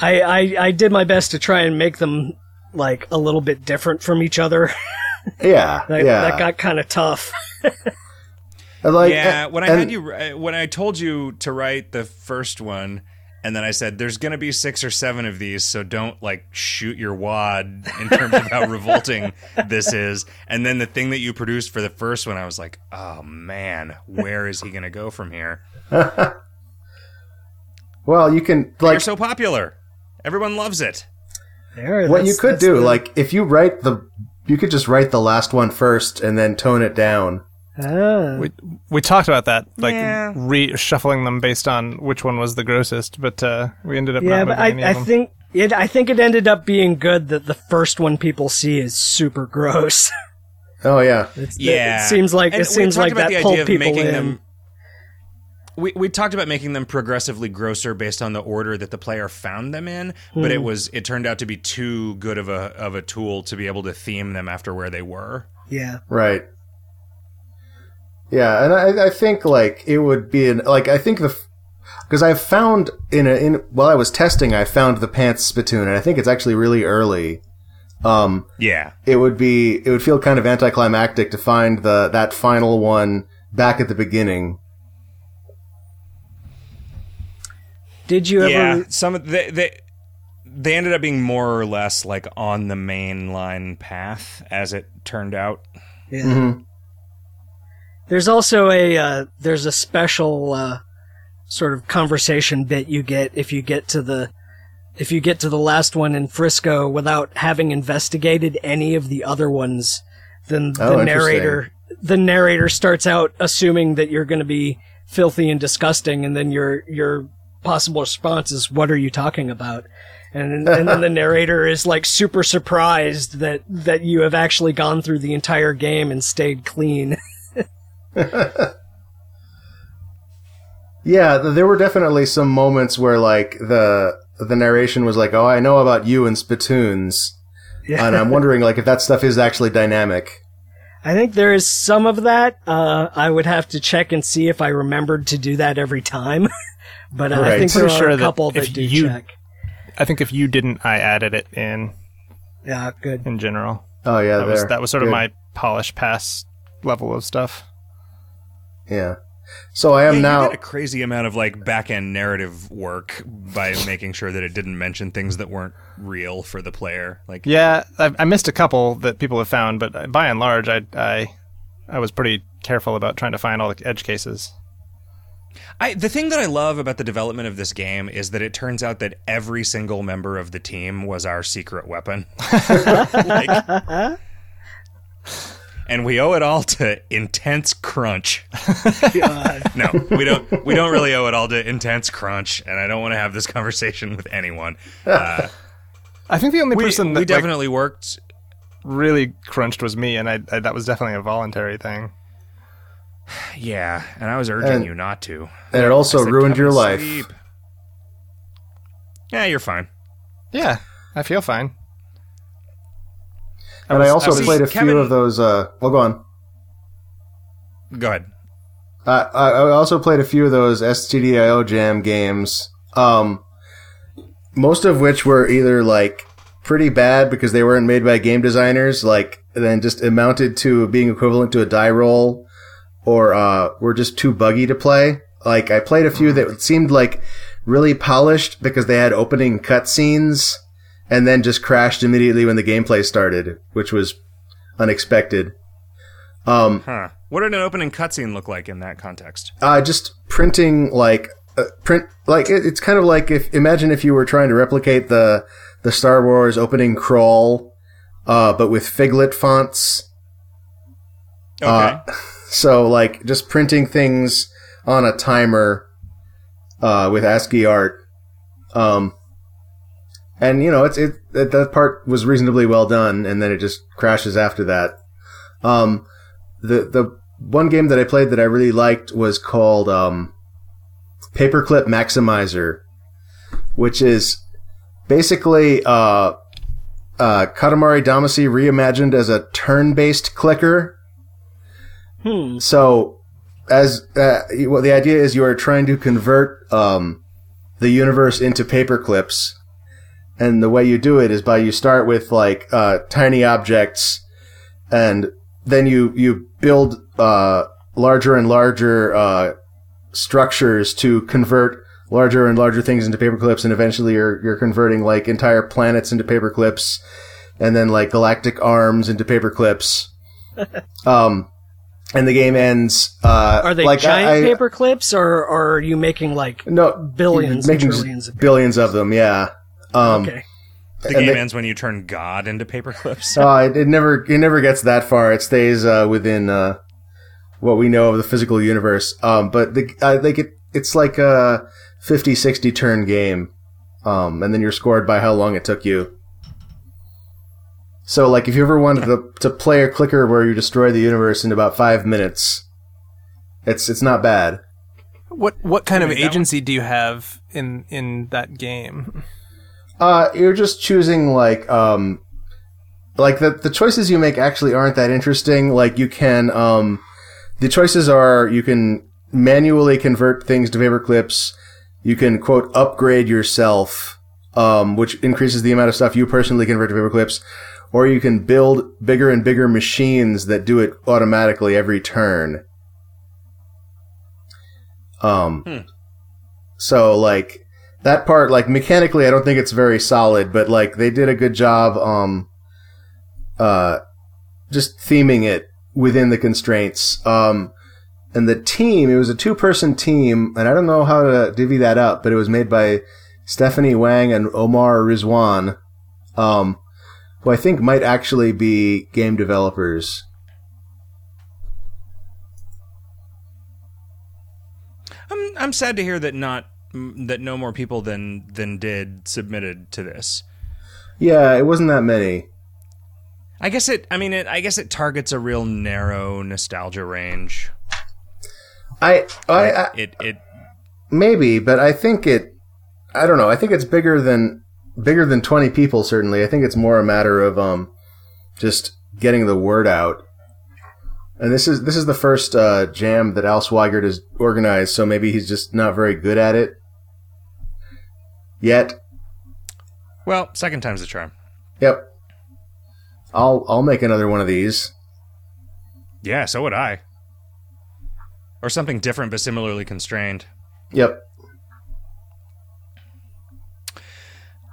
I, I, I, I did my best to try and make them like a little bit different from each other. yeah, that, yeah. that got kind of tough. like, yeah, when I and- had you, uh, when I told you to write the first one, and then I said, "There's going to be six or seven of these, so don't like shoot your wad in terms of how revolting this is." And then the thing that you produced for the first one, I was like, "Oh man, where is he going to go from here?" Well, you can like You're like so popular, everyone loves it. There, what you could do. the- Like if you write the, you could just write the last one first and then tone it down. Ah. We we talked about that, like Yeah. reshuffling them based on which one was the grossest, but uh, we ended up yeah, not but moving any I, I them. think it. I think it ended up being good that the first one people see is super gross. Oh yeah, It's, Yeah, it seems like And it seems like that the pulled people making in. them. We, we talked about making them progressively grosser based on the order that the player found them in, but Hmm. it was it turned out to be too good of a of a tool to be able to theme them after where they were. Yeah, right. Yeah, and I, I think like it would be an like I think the because I've found in a in while I was testing I found the pants spittoon and I think it's actually really early. Um, Yeah, it would be it would feel kind of anticlimactic to find the that final one back at the beginning. Did you ever? yeah. Some of they, they they ended up being more or less like on the main line path as it turned out. Yeah. Mm-hmm. There's also a uh, there's a special uh, sort of conversation bit you get if you get to the if you get to the last one in Frisco without having investigated any of the other ones. Then Oh, the narrator the narrator starts out assuming that you're going to be filthy and disgusting, and then your your possible response is, "What are you talking about?" And, and then the narrator is like super surprised that that you have actually gone through the entire game and stayed clean. Yeah, there were definitely some moments where like the the narration was like, "Oh, I know about you and spittoons," Yeah. and I'm wondering like if that stuff is actually dynamic. I think there is some of that. Uh, I would have to check and see if I remembered to do that every time. but I Right. think there are sure a that couple if that do you- check. I think if you didn't, I added it in Yeah, good. in general. Oh yeah, That was that was sort of my polish pass level of stuff. yeah. So I am Yeah, now. you did a crazy amount of like back end narrative work by making sure that it didn't mention things that weren't real for the player. Like Yeah, I, I missed a couple that people have found, but by and large, I I I was pretty careful about trying to find all the edge cases. I, the thing that I love about the development of this game is that it turns out that every single member of the team was our secret weapon. Like- and we owe it all to intense crunch. no, we don't. We don't really owe it all to intense crunch, and I don't want to have this conversation with anyone. Uh, I think the only we person we that like, definitely worked. really crunched was me, and I, I that was definitely a voluntary thing. Yeah, and I was urging And- you not to. and it also said, ruined your life. sleep." Yeah, you're fine. Yeah, I feel fine. And I also I was- played a Kevin- few of those. Uh, well, go on. Go ahead. Uh, I, I also played a few of those STDIO Jam games. Um, most of which were either like pretty bad because they weren't made by game designers, like then just amounted to being equivalent to a die roll, or uh, were just too buggy to play. Like I played a few that seemed like really polished because they had opening cutscenes, and then just crashed immediately when the gameplay started, which was unexpected. Um, Huh. What did an opening cutscene look like in that context? uh, just printing like uh, print like it, it's kind of like if imagine if you were trying to replicate the the Star Wars opening crawl, uh, but with Figlet fonts. Okay. Uh, so like just printing things on a timer uh, with ASCII art Um, and you know, it's it that, that part was reasonably well done, and then it just crashes after that. Um, the the one game that I played that I really liked was called um, Paperclip Maximizer, which is basically uh, uh, Katamari Damacy reimagined as a turn-based clicker. Hmm. So, as uh, well, the idea is you are trying to convert um, the universe into paper clips, and the way you do it is by you start with like uh, tiny objects, and then you you build uh, larger and larger uh, structures to convert larger and larger things into paper clips, and eventually you're you're converting like entire planets into paper clips, and then like galactic arms into paper clips. um, and the game ends. Uh, Are they like giant I, I- paper clips, or, or are you making like No, billions and making trillions of billions of them. Yeah. Um, okay? The game they- ends when you turn God into paper clips. Uh, it, it never it never gets that far. It stays uh, within uh, what we know of the physical universe. Um, but the I think it it's like a 50, 60 turn game, um, and then you're scored by how long it took you. So, like, if you ever wanted to, to play a clicker where you destroy the universe in about five minutes, it's it's not bad. What what kind of Wait, that one- agency do you have in in that game? Uh, you're just choosing like um, like the the choices you make actually aren't that interesting. Like you can um, the choices are you can manually convert things to paper clips. You can quote upgrade yourself, um, which increases the amount of stuff you personally convert to paper clips, or you can build bigger and bigger machines that do it automatically every turn. Um, so like that part, like mechanically, I don't think it's very solid, but like they did a good job, um, uh, just theming it within the constraints. Um, and the team, it was a two person team, and I don't know how to divvy that up, but it was made by Stephanie Wang and Omar Rizwan, um, who I think might actually be game developers. I'm I'm sad to hear that not that no more people than than did submitted to this. Yeah, it wasn't that many. I guess it. I mean, it. I guess it targets a real narrow nostalgia range. I, I, I It. It. Maybe, but I think it. I don't know. I think it's bigger than bigger than twenty people. Certainly, I think it's more a matter of um, just getting the word out. And this is this is the first uh, jam that Al Sweigart has organized, so maybe he's just not very good at it yet. Well, second time's the charm. Yep. I'll I'll make another one of these. Yeah, so would I. Or something different but similarly constrained. Yep.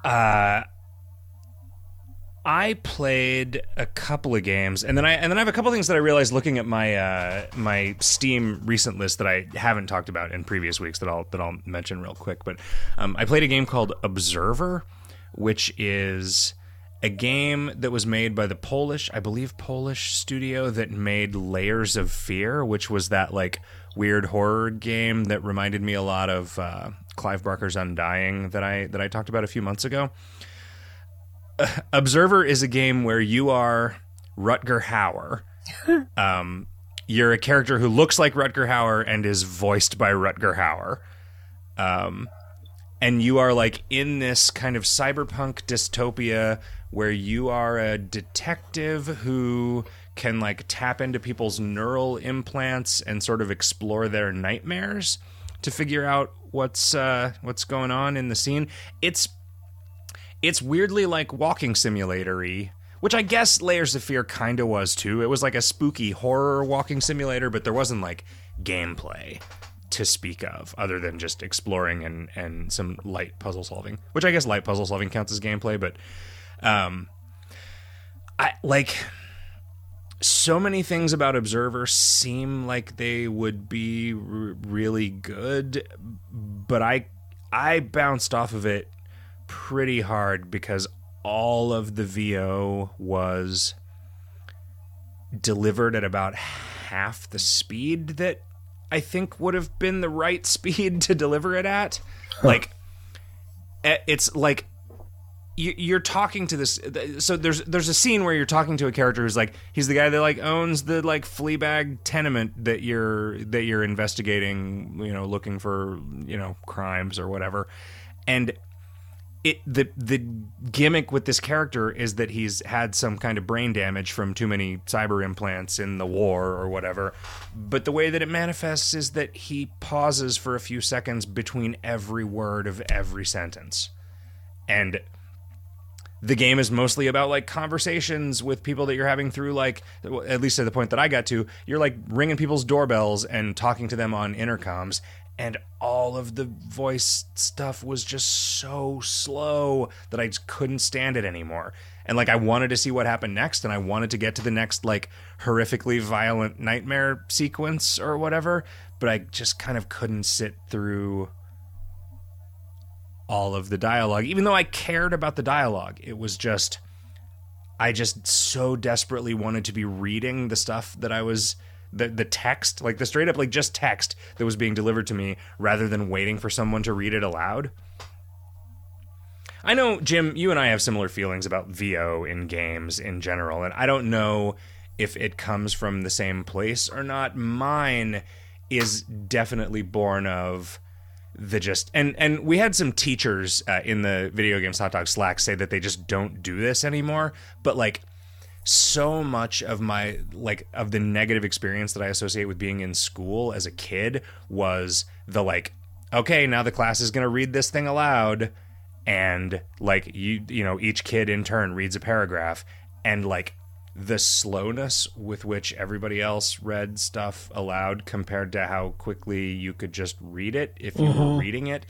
Uh I played a couple of games, and then I and then I have a couple things that I realized looking at my uh, my Steam recent list that I haven't talked about in previous weeks that I'll that I'll mention real quick. But um, I played a game called Observer, which is a game that was made by the Polish, I believe, Polish studio that made Layers of Fear, which was that like weird horror game that reminded me a lot of uh, Clive Barker's Undying that I that I talked about a few months ago. Observer is a game where you are Rutger Hauer. um, you're a character who looks like Rutger Hauer and is voiced by Rutger Hauer. Um, and you are like in this kind of cyberpunk dystopia where you are a detective who can like tap into people's neural implants and sort of explore their nightmares to figure out what's uh, what's going on in the scene. It's it's weirdly like walking simulatory, which I guess Layers of Fear kind of was too. It was like a spooky horror walking simulator, but there wasn't like gameplay to speak of other than just exploring and and some light puzzle solving, which I guess light puzzle solving counts as gameplay, but um I like so many things about Observer seem like they would be r- really good, but I I bounced off of it pretty hard because all of the VO was delivered at about half the speed that I think would have been the right speed to deliver it at. Like it's like you're talking to this so there's there's a scene where you're talking to a character who's like he's the guy that like owns the like flea bag tenement that you're that you're investigating you know looking for you know crimes or whatever. And it the the gimmick with this character is that he's had some kind of brain damage from too many cyber implants in the war or whatever. But the way that it manifests is that he pauses for a few seconds between every word of every sentence. And the game is mostly about like conversations with people that you're having through like at least at the point that I got to you're like ringing people's doorbells and talking to them on intercoms and all of the voice stuff was just so slow that I just couldn't stand it anymore. And like I wanted to see what happened next and I wanted to get to the next like horrifically violent nightmare sequence or whatever but I just kind of couldn't sit through all of the dialogue. Even though I cared about the dialogue, it was just I just so desperately wanted to be reading the stuff that I was the the text, like the straight up like just text that was being delivered to me rather than waiting for someone to read it aloud. I know Jim, you and I have similar feelings about VO in games in general, and I don't know if it comes from the same place or not. Mine is definitely born of the just and and we had some teachers uh, in the video games hot dog slack say that they just don't do this anymore but like so much of my like of the negative experience that i associate with being in school as a kid was the like okay now the class is going to read this thing aloud and like you you know each kid in turn reads a paragraph and like the slowness with which everybody else read stuff aloud compared to how quickly you could just read it if you were mm-hmm. reading it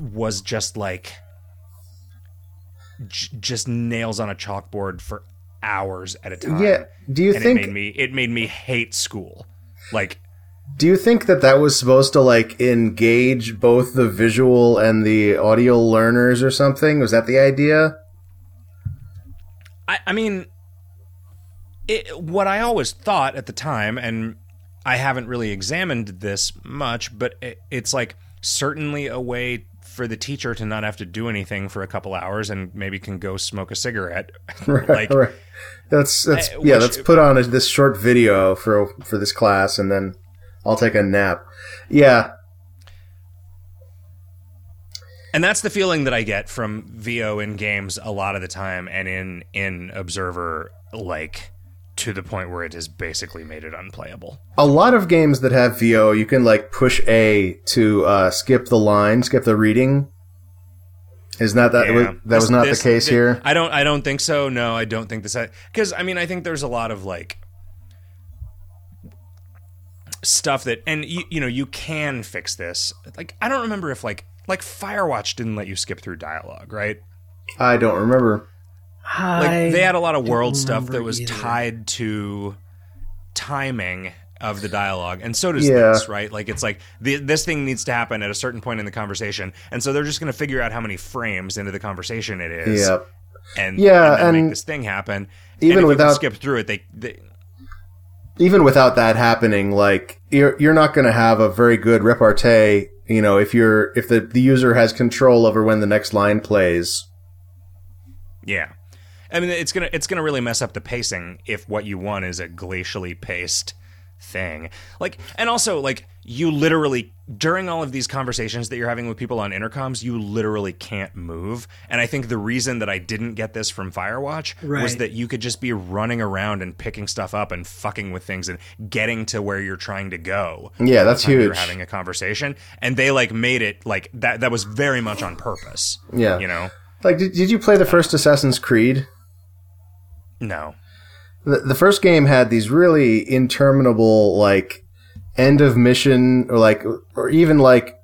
was just like j- just nails on a chalkboard for hours at a time. Yeah. Do you and think it made me it made me hate school. Like Do you think that that was supposed to like engage both the visual and the audio learners or something? Was that the idea? I, I mean, it, what I always thought at the time, and I haven't really examined this much, but it, it's like certainly a way for the teacher to not have to do anything for a couple hours and maybe can go smoke a cigarette. like, right. That's that's Uh, yeah. which- Let's put on a, this short video for for this class, and then I'll take a nap. Yeah, and that's the feeling that I get from VO in games a lot of the time, and in in Observer, like to the point where it has basically made it unplayable. a lot of games that have VO, you can like push A to uh, skip the line, skip the reading. Is not that Yeah. that was not this- the case thi- here? I don't. I don't think so. No, I don't think this. Because I mean, I think there's a lot of like stuff that, and you, you know, you can fix this. Like, I don't remember if like like Firewatch didn't let you skip through dialogue, right? I don't remember. Like they had a lot of world stuff that was either. tied to timing of the dialogue and so does Yeah. this right like it's like the, this thing needs to happen at a certain point in the conversation and so they're just going to figure out how many frames into the conversation it is Yeah. and Yeah, and, and make this thing happen. even and if without- can skip through it, they, they even without that happening, like you're you're not going to have a very good repartee. You know, if you're if the the user has control over when the next line plays. yeah. I mean, it's gonna it's gonna really mess up the pacing if what you want is a glacially paced thing. Like, and also like you literally during all of these conversations that you're having with people on intercoms, you literally can't move. And I think the reason that I didn't get this from Firewatch was that you could just be running around and picking stuff up and fucking with things and getting to where you're trying to go. Yeah, that's time You're having a conversation, and they like made it like that. That was very much on purpose. Yeah. you know. Like, did, did you play the first Assassin's Creed? No. The, the first game had these really interminable, like, end of mission, or like, or even like,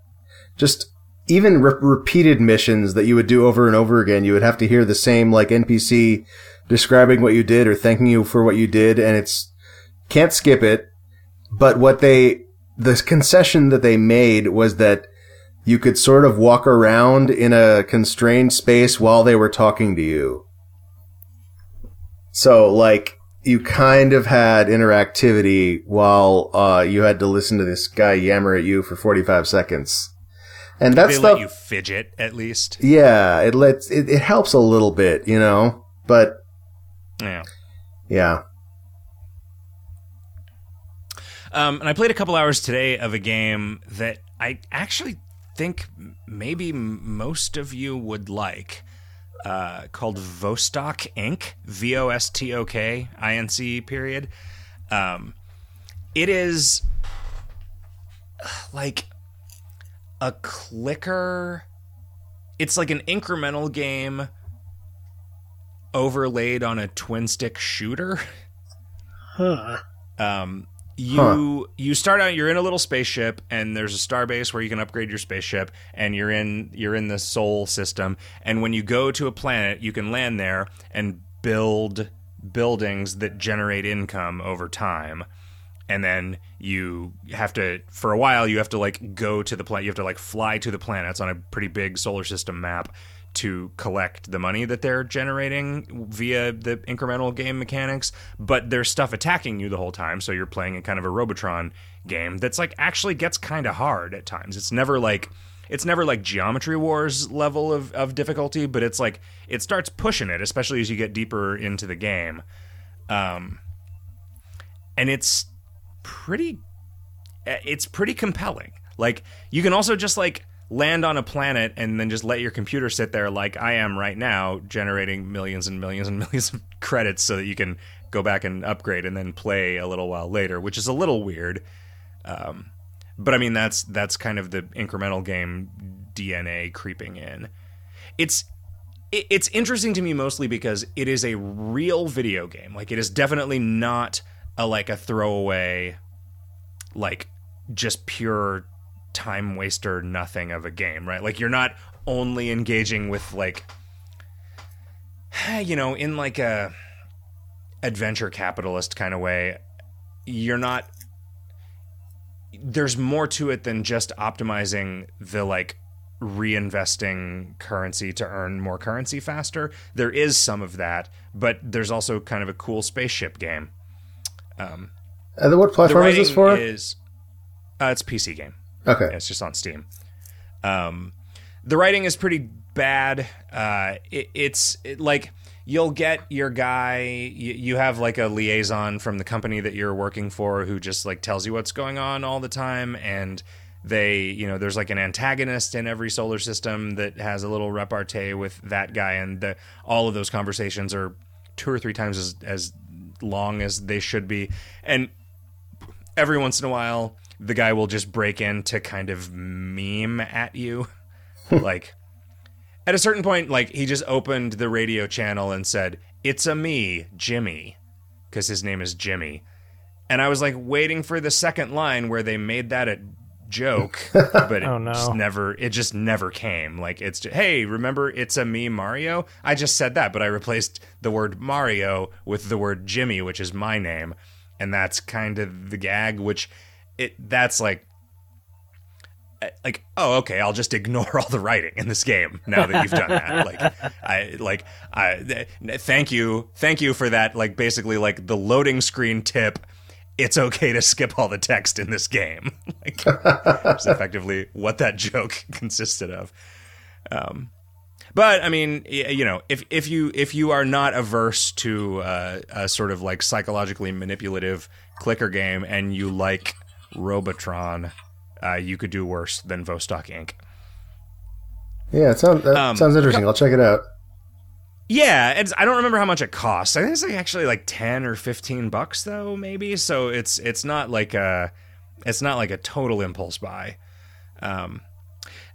just even re- repeated missions that you would do over and over again. You would have to hear the same, like, NPC describing what you did or thanking you for what you did, and it's, can't skip it. But what they, the concession that they made was that you could sort of walk around in a constrained space while they were talking to you. So, like, you kind of had interactivity while uh, you had to listen to this guy yammer at you for 45 seconds. and that They stuff. let you fidget at least. yeah, it lets it, it helps a little bit, you know. But Yeah. yeah, Um, and I played a couple hours today of a game that I actually think maybe most of you would like, uh, called Vostok Inc. V O S T O K I N C period. Um, it is like a clicker. It's like an incremental game overlaid on a twin stick shooter. Huh. um, you you start out you're in a little spaceship and there's a starbase where you can upgrade your spaceship and you're in you're in the sol system. And when you go to a planet you can land there and build buildings that generate income over time. And then you have to for a while you have to like go to the planet you have to like fly to the planets on a pretty big solar system map to collect the money that they're generating via the incremental game mechanics but there's stuff attacking you the whole time so you're playing a kind of a robotron game that's like actually gets kind of hard at times. It's never like it's never like geometry wars level of, of difficulty but it's like it starts pushing it especially as you get deeper into the game. Um and it's pretty eh, it's pretty compelling. Like you can also just like land on a planet and then just let your computer sit there like i am right now generating millions and millions and millions of credits so that you can go back and upgrade and then play a little while later which is a little weird um, but i mean that's that's kind of the incremental game dna creeping in it's it- it's interesting to me mostly because it is a real video game. Like it is definitely not a like a throwaway, like just pure time waster nothing of a game, right? Like you're not only engaging with like, you know, in like a adventure capitalist kind of way. You're not. There's more to it than just optimizing the like reinvesting currency to earn more currency faster. There is some of that, but there's also kind of a cool spaceship game. and then what platform is this for? is uh, it's a PC game. Okay, it's just on Steam. Um, the writing is pretty bad. Uh, it, it's it, like you'll get your guy. You, you have like a liaison from the company that you're working for who just like tells you what's going on all the time, and they, you know, there's like an antagonist in every solar system that has a little repartee with that guy, and the, all of those conversations are two or three times as as long as they should be, and every once in a while the guy will just break in to kind of meme at you. Like at a certain point like he just opened the radio channel and said it's a me jimmy because his name is jimmy. And i was like waiting for the second line where they made that a joke but it Oh, no. just never it just never came. Like it's just, hey remember it's a me mario? I just said that but i replaced the word mario with the word jimmy which is my name. And that's kind of the gag which it that's like uh, like oh okay i'll just ignore all the writing in this game now that you've done that. Like i like i th- thank you thank you for that like basically like the loading screen tip it's okay to skip all the text in this game. Like it's effectively what that joke consisted of. Um but I mean, you know, if if you if you are not averse to uh, a sort of like psychologically manipulative clicker game and you like Robotron, uh, you could do worse than Vostok Inc. yeah, it sounds that Um, sounds interesting. I'll check it out. Yeah, it's, I don't remember how much it costs. I think it's like actually like ten or fifteen bucks though, maybe. So it's it's not like a it's not like a total impulse buy. Um,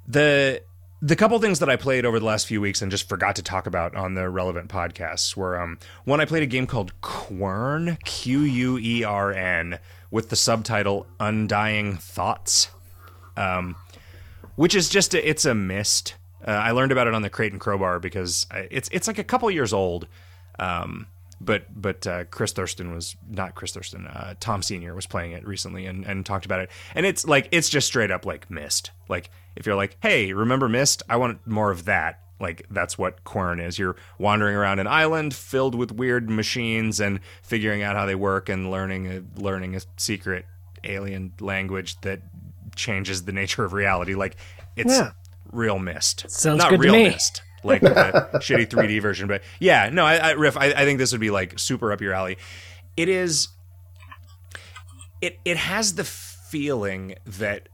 the the couple things that I played over the last few weeks and just forgot to talk about on the relevant podcasts were um, one I played a game called Quern Q U E R N with the subtitle Undying Thoughts, um, which is just a, it's a Myst. Uh, I learned about it on the Crate and Crowbar because I, it's it's like a couple years old. Um, but but uh, Chris Thursten was not Chris Thursten. Uh, Tom Senior was playing it recently and, and talked about it. And it's like it's just straight up like Myst. Like if you're like, hey, remember Myst? I want more of that. Like that's what Quern is. You're wandering around an island filled with weird machines and figuring out how they work and learning a, learning a secret alien language that changes the nature of reality. Like it's Yeah. real Myst. Sounds Not good to real me. Myst. Like the shitty 3D version, but yeah, no, I, I Riff. I, I think this would be like super up your alley. It is. It it has the feeling that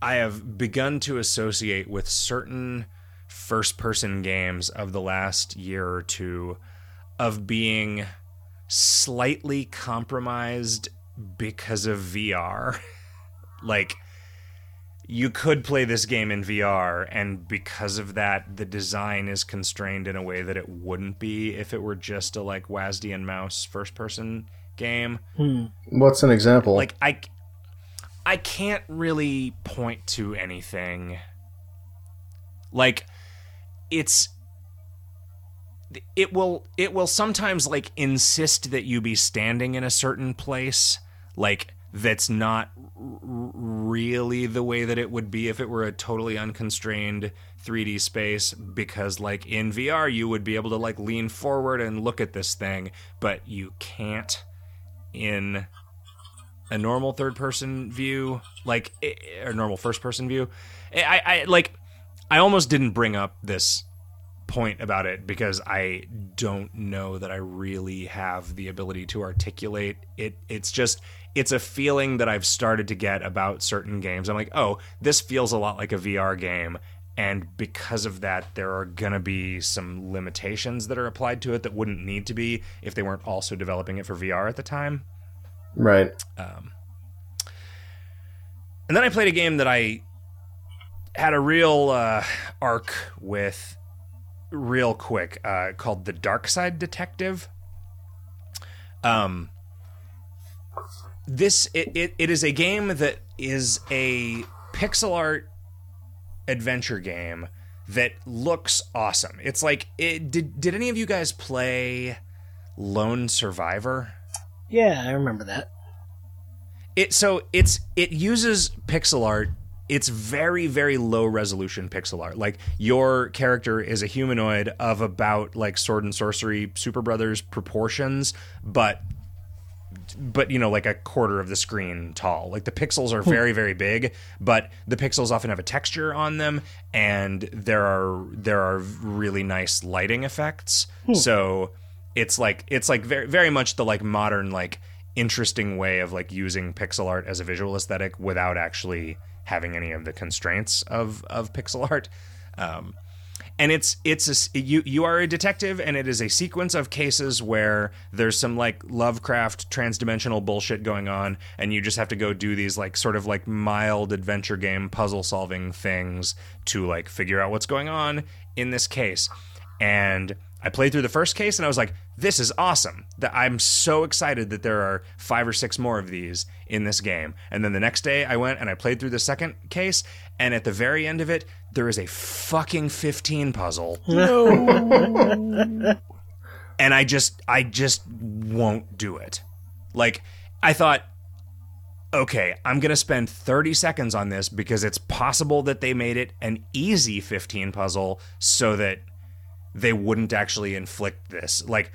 I have begun to associate with certain first person games of the last year or two of being slightly compromised because of VR. like you could play this game in VR and because of that the design is constrained in a way that it wouldn't be if it were just a like WASD and mouse first person game hmm. What's an example? like I I can't really point to anything. Like it's it will it will sometimes like insist that you be standing in a certain place like that's not really the way that it would be if it were a totally unconstrained 3D space because like in VR you would be able to like lean forward and look at this thing but you can't in a normal third person view like or normal first person view. I, I like i almost didn't bring up this point about it because i don't know that i really have the ability to articulate it. It's just it's a feeling that i've started to get about certain games. I'm like oh this feels a lot like a vr game. And because of that there are going to be some limitations that are applied to it that wouldn't need to be if they weren't also developing it for vr at the time. Right. Um, And then I played a game that I had a real uh, arc with real quick uh, called The Darkside Detective. Um, this it, it, it is a game that is a pixel art adventure game that looks awesome. It's like it, did did any of you guys play Lone Survivor? Yeah, I remember that. it so it's it uses pixel art it's very very low resolution pixel art. Like your character is a humanoid of about like sword and sorcery super brothers proportions but but you know like a quarter of the screen tall. Like the pixels are hmm. very very big but the pixels often have a texture on them and there are there are really nice lighting effects. Hmm. So it's like it's like very very much the like modern like interesting way of like using pixel art as a visual aesthetic without actually having any of the constraints of of pixel art um and it's it's a you you are a detective and it is a sequence of cases where there's some like lovecraft transdimensional bullshit going on and you just have to go do these like sort of like mild adventure game puzzle solving things to like figure out what's going on in this case and I played through the first case and I was like, this is awesome. I'm so excited that there are five or six more of these in this game. And then the next day I went and I played through the second case, and at the very end of it, there is a fucking 15 puzzle. No. and I just I just won't do it. Like I thought okay, I'm going to spend 30 seconds on this because it's possible that they made it an easy 15 puzzle so that they wouldn't actually inflict this. Like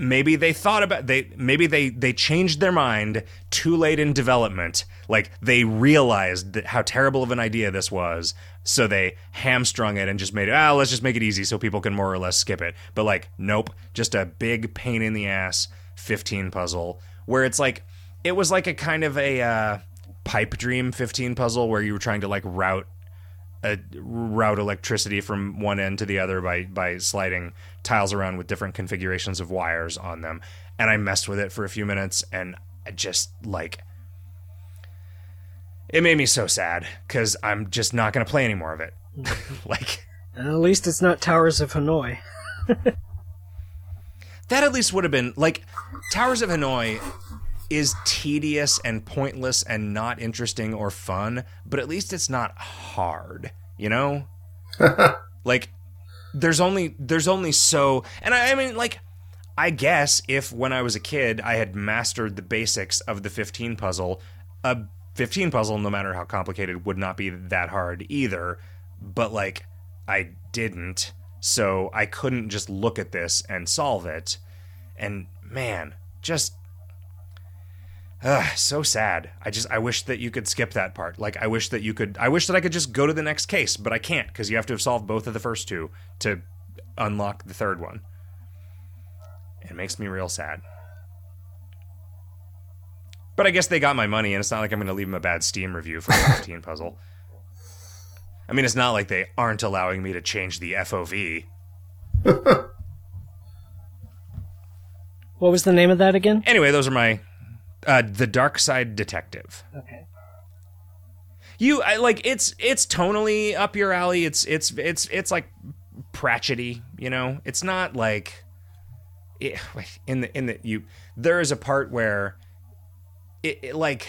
maybe they thought about they maybe they they changed their mind too late in development. Like they realized that how terrible of an idea this was, so they hamstrung it and just made it. Ah, let's just make it easy so people can more or less skip it. But like, nope, just a big pain in the ass 15 puzzle where it's like it was like a kind of a uh, pipe dream 15 puzzle where you were trying to like route a route electricity from one end to the other by by sliding tiles around with different configurations of wires on them and i messed with it for a few minutes and I just like it made me so sad because i'm just not going to play any more of it like At least it's not Towers of Hanoi. that at least would have been like towers of hanoi is tedious and pointless and not interesting or fun but at least it's not hard you know? Like there's only there's only so and I, I mean like i guess if when i was a kid i had mastered the basics of the 15 puzzle a 15 puzzle no matter how complicated would not be that hard either but like i didn't so i couldn't just look at this and solve it and man just Ugh, so sad. I just I wish that you could skip that part. Like I wish that you could I wish that I could just go to the next case, but I can't because you have to have solved both of the first two to unlock the third one. It makes me real sad. But I guess they got my money, and it's not like I'm going to leave them a bad Steam review for the 15 puzzle. I mean, it's not like they aren't allowing me to change the FOV. What was the name of that again? Anyway, those are my uh, the Darkside Detective. Okay. You I, like it's it's tonally up your alley. It's it's it's it's like Pratchety, you know. It's not like it, in the in the you. There is a part where it, it like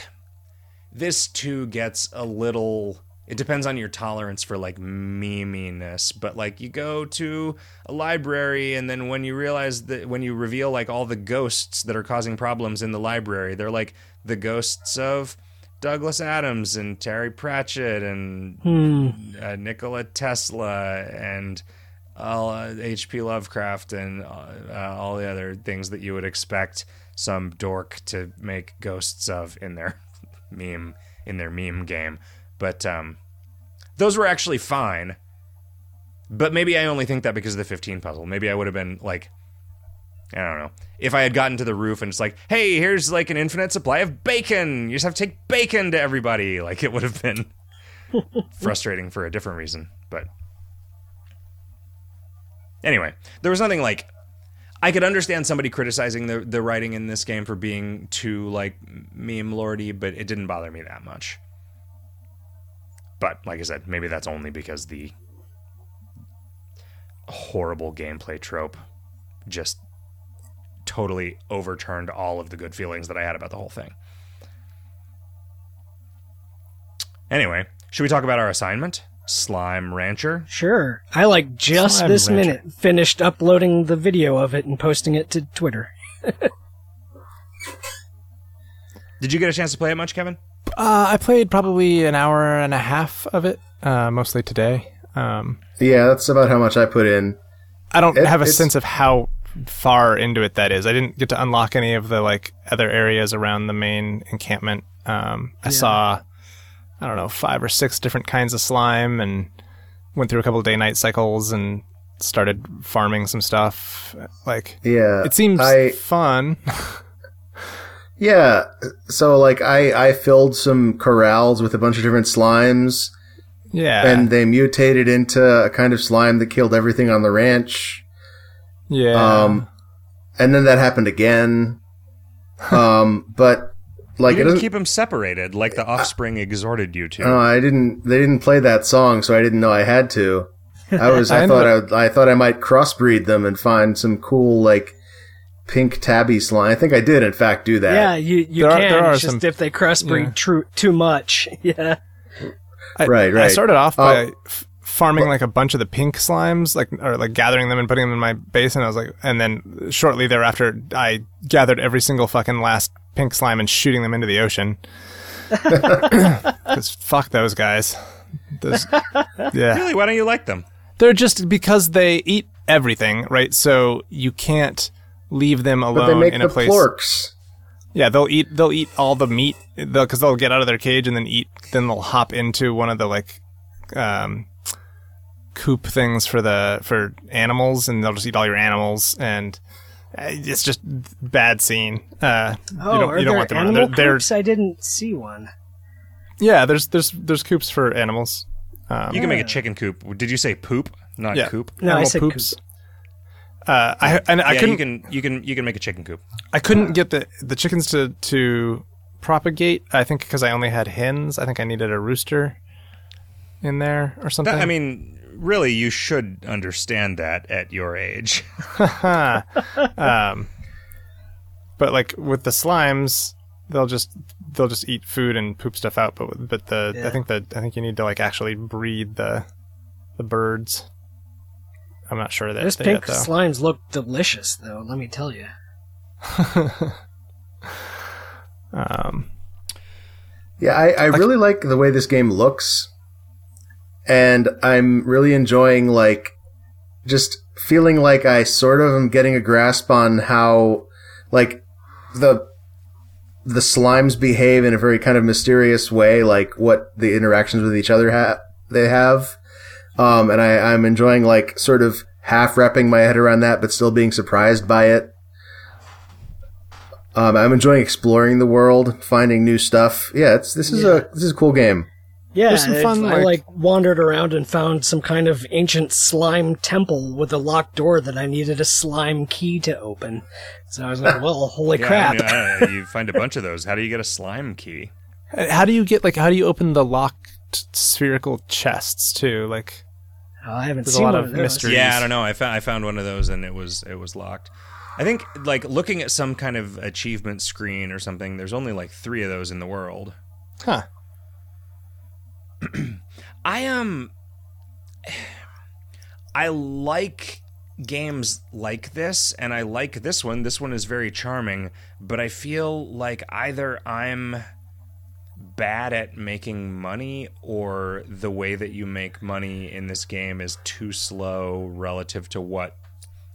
this too gets a little it depends on your tolerance for like meminess but like you go to a library and then when you realize that when you reveal like all the ghosts that are causing problems in the library they're like the ghosts of douglas adams and terry pratchett and uh, nikola tesla and all uh, hp lovecraft and uh, all the other things that you would expect some dork to make ghosts of in their meme in their meme game but um those were actually fine. But maybe i only think that because of the 15 puzzle. Maybe i would have been like i don't know. If i had gotten to the roof and it's like hey here's like an infinite supply of bacon. You just have to take bacon to everybody. Like it would have been frustrating for a different reason but anyway there was nothing like I could understand somebody criticizing the the writing in this game for being too like meme lordy, but it didn't bother me that much. But like I said, maybe that's only because the horrible gameplay trope just totally overturned all of the good feelings that I had about the whole thing. Anyway, should we talk about our assignment? Slime Rancher. Sure. I like just Slime this Rancher. minute finished uploading the video of it and posting it to Twitter. Did you get a chance to play it much, Kevin? Uh, I played probably an hour and a half of it, uh, mostly today. Um, Yeah, that's about how much I put in. I don't It- have a sense of how far into it that is. I didn't get to unlock any of the like other areas around the main encampment. Um, I saw, I don't know, five or six different kinds of slime, and went through a couple day night cycles and started farming some stuff. Like Yeah, it seems I fun. yeah. So like I I filled some corrals with a bunch of different slimes, yeah, and they mutated into a kind of slime that killed everything on the ranch. yeah. Um, and then that happened again. Um, but like you it didn't doesn't. keep them separated like the offspring exhorted you to. No, I didn't. They didn't play that song, so I didn't know I had to. I was. I I, thought I, I thought I might crossbreed them and find some cool like pink tabby slime. I think I did, in fact, do that. Yeah, you you There are- can. there are it's just some- if they crossbreed yeah. tru- too much. Yeah. I, Right, I started off by Uh, f- farming like a bunch of the pink slimes, like or like gathering them and putting them in my basin. I was like, and then shortly thereafter, I gathered every single fucking last pink slime and shooting them into the ocean. Because fuck those guys. Those, yeah, Really? Why don't you like them? they're just because they eat everything, right? So you can't leave them alone but they alone make in the a place. plorts. Yeah, they'll eat they'll eat all the meat because they'll, get out of their cage and then eat. Then they'll hop into one of the like um, coop things for the for animals, and they'll just eat all your animals. And uh, it's just bad scene. Uh, Oh, you don't are you don't there want them around. animal They're, they're coops? I didn't see one. yeah. There's there's there's coops for animals. Um, You can make a chicken coop. Did you say poop, not yeah, coop? No, I said poops. Uh, I and I yeah, couldn't you can you can you can make a chicken coop. I couldn't get the the chickens to to propagate. I think because I only had hens. I think I needed a rooster in there or something. That- I mean, really, you should understand that at your age. um, but like with the slimes, they'll just they'll just eat food and poop stuff out. But but the Yeah. I think that I think you need to like actually breed the the birds. I'm not sure that Those they pink yet, though. slimes look delicious, though. Let me tell you. um, Yeah, I, I really like the way this game looks, and I'm really enjoying like just feeling like I sort of am getting a grasp on how like the the slimes behave in a very kind of mysterious way, like what the interactions with each other ha- they have. Um, and I, I'm enjoying like sort of half wrapping my head around that, but still being surprised by it. Um, I'm enjoying exploring the world, finding new stuff. Yeah, it's this is a this is a cool game. Yeah, There's some it- fun, I like- like wandered around and found some kind of ancient slime temple with a locked door that I needed a slime key to open. So I was like, "Well, holy Yeah, crap!" I know, you find a bunch of those. How do you get a slime key? How do you get like how do you open the locked spherical chests too? Like Oh, I haven't There's a seen lot one of of those. mystery. Yeah, I don't know. I found I found one of those and it was it was locked. I think like looking at some kind of achievement screen or something. There's only like three of those in the world. huh. I am. I like games like this, and I like this one. This one is very charming, but I feel like either I'm bad at making money or the way that you make money in this game is too slow relative to what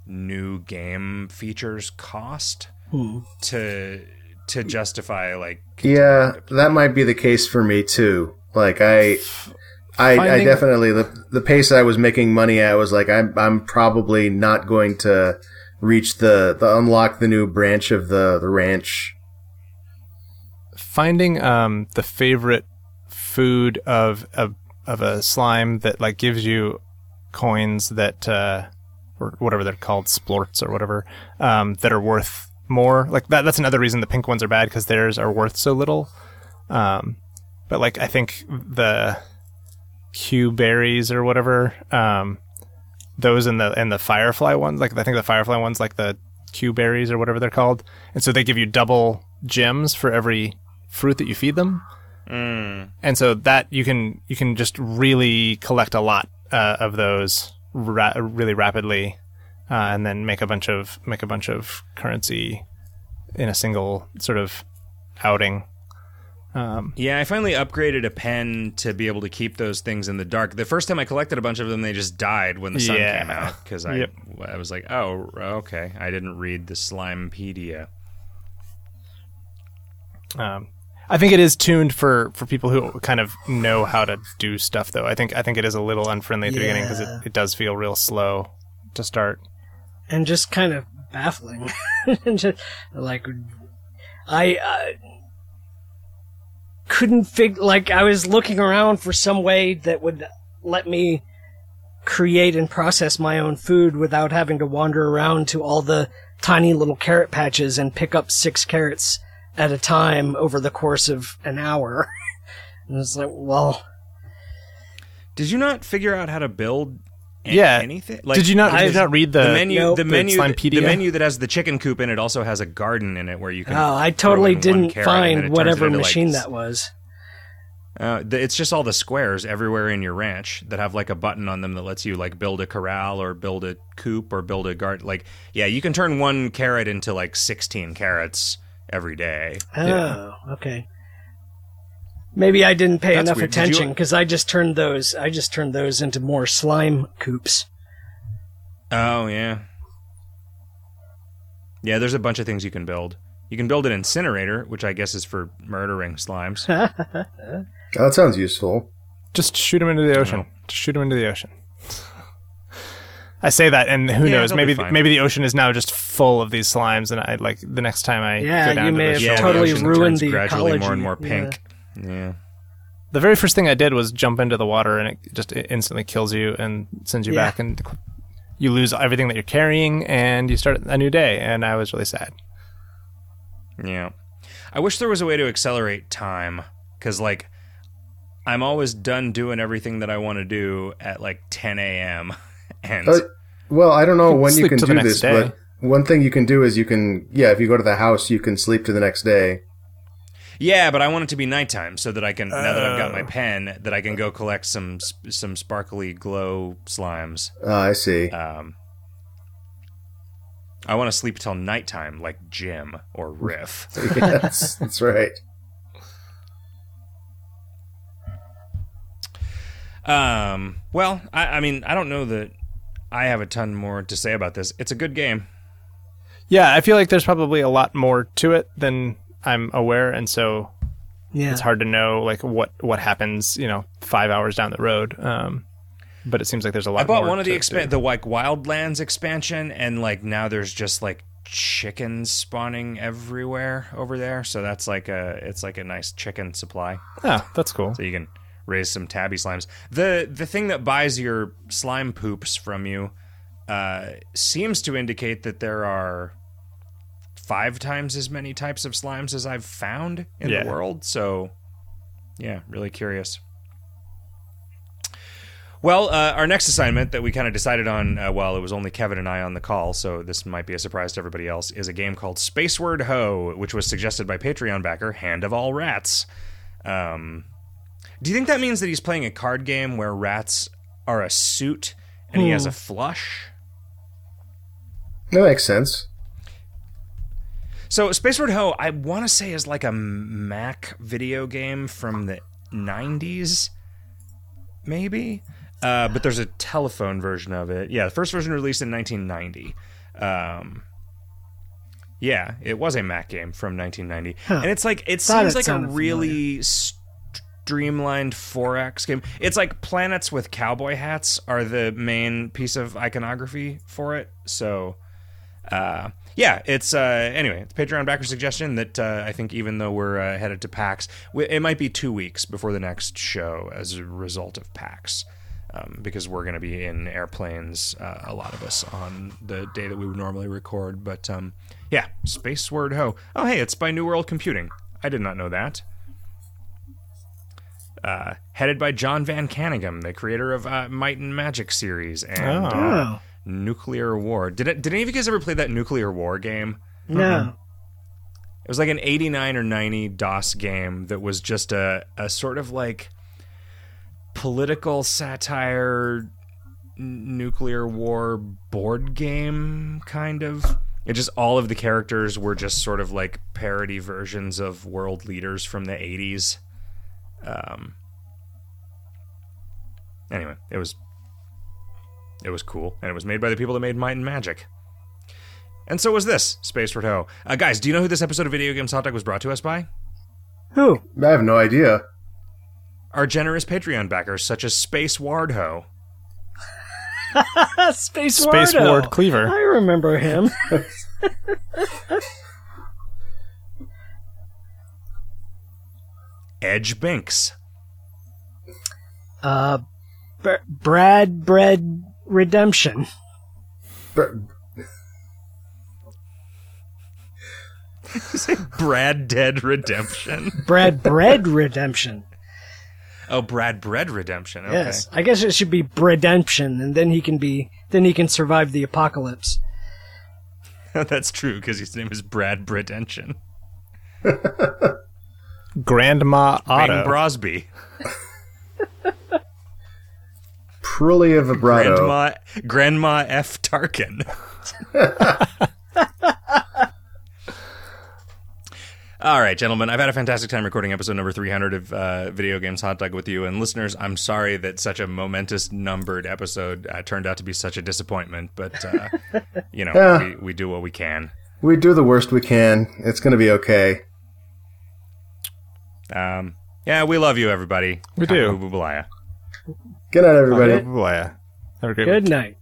new game features cost hmm. to to justify like Yeah, that might be the case for me too. Like I, I, I definitely the the pace I was making money at was like I'm I'm probably not going to reach the the unlock the new branch of the the ranch. Finding um the favorite food of of of a slime that like gives you coins that uh or whatever they're called splorts or whatever um that are worth more. Like that that's another reason the pink ones are bad because theirs are worth so little. Um but like i think the cuberries or whatever um those and the and the firefly ones like i think the firefly ones like the cuberries or whatever they're called. And so they give you double gems for every fruit that you feed them and so that you can you can just really collect a lot uh, of those ra- really rapidly, uh, and then make a bunch of make a bunch of currency in a single sort of outing. Um, Yeah, I finally upgraded a pen to be able to keep those things in the dark. The first time I collected a bunch of them, they just died when the sun Yeah. came out because I Yep. I was like, oh, okay, I didn't read the Slimepedia. um, I think it is tuned for, for people who kind of know how to do stuff, though. I think I think it is a little unfriendly at the beginning because it, it does feel real slow to start. and just kind of baffling. Just, like, I uh, couldn't figure. Like, I was looking around for some way that would let me create and process my own food without having to wander around to all the tiny little carrot patches and pick up six carrots at a time over the course of an hour. and it's like, well, Did you not figure out how to build? a- Yeah. anything? Like, did you not? I've- not read the, the menu, Nope. the The menu, the, Slimepedia? menu that has the chicken coop in it also has a garden in it where you can. oh, I totally didn't carrot and then it find whatever it into, like, machine that was. Uh, th- it's just all the squares everywhere in your ranch that have like a button on them that lets you like build a corral or build a coop or build a garden. Like, yeah, you can turn one carrot into like sixteen carrots every day. Oh, okay. Maybe I didn't pay That's enough weird. Attention because I just turned those. I just turned those into more slime coops. Oh yeah, yeah. There's a bunch of things you can build. You can build an incinerator, which I guess is for murdering slimes. That sounds useful. Just shoot them uh-huh. into the ocean. Just shoot them into the ocean. I say that, and who Yeah, knows? they'll be Maybe fine. maybe the ocean is now just full of these slimes, and I like the next time I Yeah, go down you to may the have shoulder- the totally ocean ruined turns the gradually more and more pink. Yeah. The very first thing I did was jump into the water, and it just instantly kills you and sends you Yeah. back, and you lose everything that you're carrying, and you start a new day. And I was really sad. Yeah. I wish there was a way to accelerate time cuz like I'm always done doing everything that I want to do at like 10 a.m. and Uh, well, I don't know can when you can do this, day. but one thing you can do is you can, yeah, if you go to the house, you can sleep to the next day. yeah, but I want it to be nighttime so that I can now that I've got my Oh. pen that I can go collect some some sparkly glow slimes. Uh, I see. Um I want to sleep till nighttime like Jim or Riff. yes, that's right. Um, well, I, I mean, I don't know that I have a ton more to say about this. It's a good game. Yeah, I feel like there's probably a lot more to it than I'm aware, and so Yeah. it's hard to know like what what happens. You know, five hours down the road. Um, but it seems like there's a lot. I bought more one of the to expan- the like Wildlands expansion, and like now there's just like chickens spawning everywhere over there. So that's like a it's like a nice chicken supply. Oh, that's cool. So you can raise some tabby slimes. The the thing that buys your slime poops from you uh, seems to indicate that there are five times as many types of slimes as I've found in Yeah. the world. So yeah, really curious. Well, uh, our next assignment that we kind of decided on, uh, well, it was only Kevin and I on the call, so this might be a surprise to everybody else, is a game called Spaceward Ho, which was suggested by Patreon backer Hand of All Rats. Um, do you think that means that he's playing a card game where rats are a suit and he has a flush? That makes sense. So Spaceward Ho, I want to say is like a Mac video game from the 90s, maybe. Uh, but there's a telephone version of it. Yeah, the first version released in 1990. Um, yeah, it was a Mac game from 1990, and it's like it Thought seems it like a sounded really streamlined 4X game. It's like planets with cowboy hats are the main piece of iconography for it. So uh, yeah, it's uh, anyway. It's Patreon backer suggestion that uh, I think even though we're uh, headed to PAX, we, it might be two weeks before the next show as a result of PAX, um, because we're going to be in airplanes, uh, a lot of us on the day that we would normally record. But um, yeah, Spaceward Ho. Oh hey, it's by New World Computing. I did not know that. Uh, headed by Jon Van Caneghem, the creator of uh, Might and Magic series and Oh. uh, Oh. Nuclear War. Did it, did any of you guys ever play that Nuclear War game? No. It was like an 89 or 90 DOS game that was just a, a sort of like political satire n- nuclear war board game kind of. It just all of the characters were just sort of like parody versions of world leaders from the 80s. Um Anyway, it was it was cool and it was made by the people that made Might and Magic. And so was this, Spaceward Ho. Uh, guys, do you know who this episode of Video Games Hot Dog was brought to us by? Who? I have no idea. Our generous Patreon backers, such as Space Wardho. Space, Space Wardo. Ward Cleaver. I remember him. Edge Binks. Uh, Br- Brad Bread Redemption. Br- Brad Dead Redemption. Brad Bread Redemption. Oh, Brad Bread Redemption. Okay. Yes, I guess it should be Redemption, and then he can be then he can survive the apocalypse. That's true, because his name is Brad Bredention. Grandma Bing Otto. Brosby. Prulia vibrato. Grandma, Grandma F. Tarkin. All right, gentlemen, I've had a fantastic time recording episode number 300 of uh, Video Games Hot Dog with you. And listeners, I'm sorry that such a momentous numbered episode uh, turned out to be such a disappointment, but, uh, you know, Yeah. we, we do what we can. We do the worst we can. It's going to be okay. Um, yeah, we love you, everybody. We do. Kakububalaya. Good night, everybody. Yeah. Have a great Good night.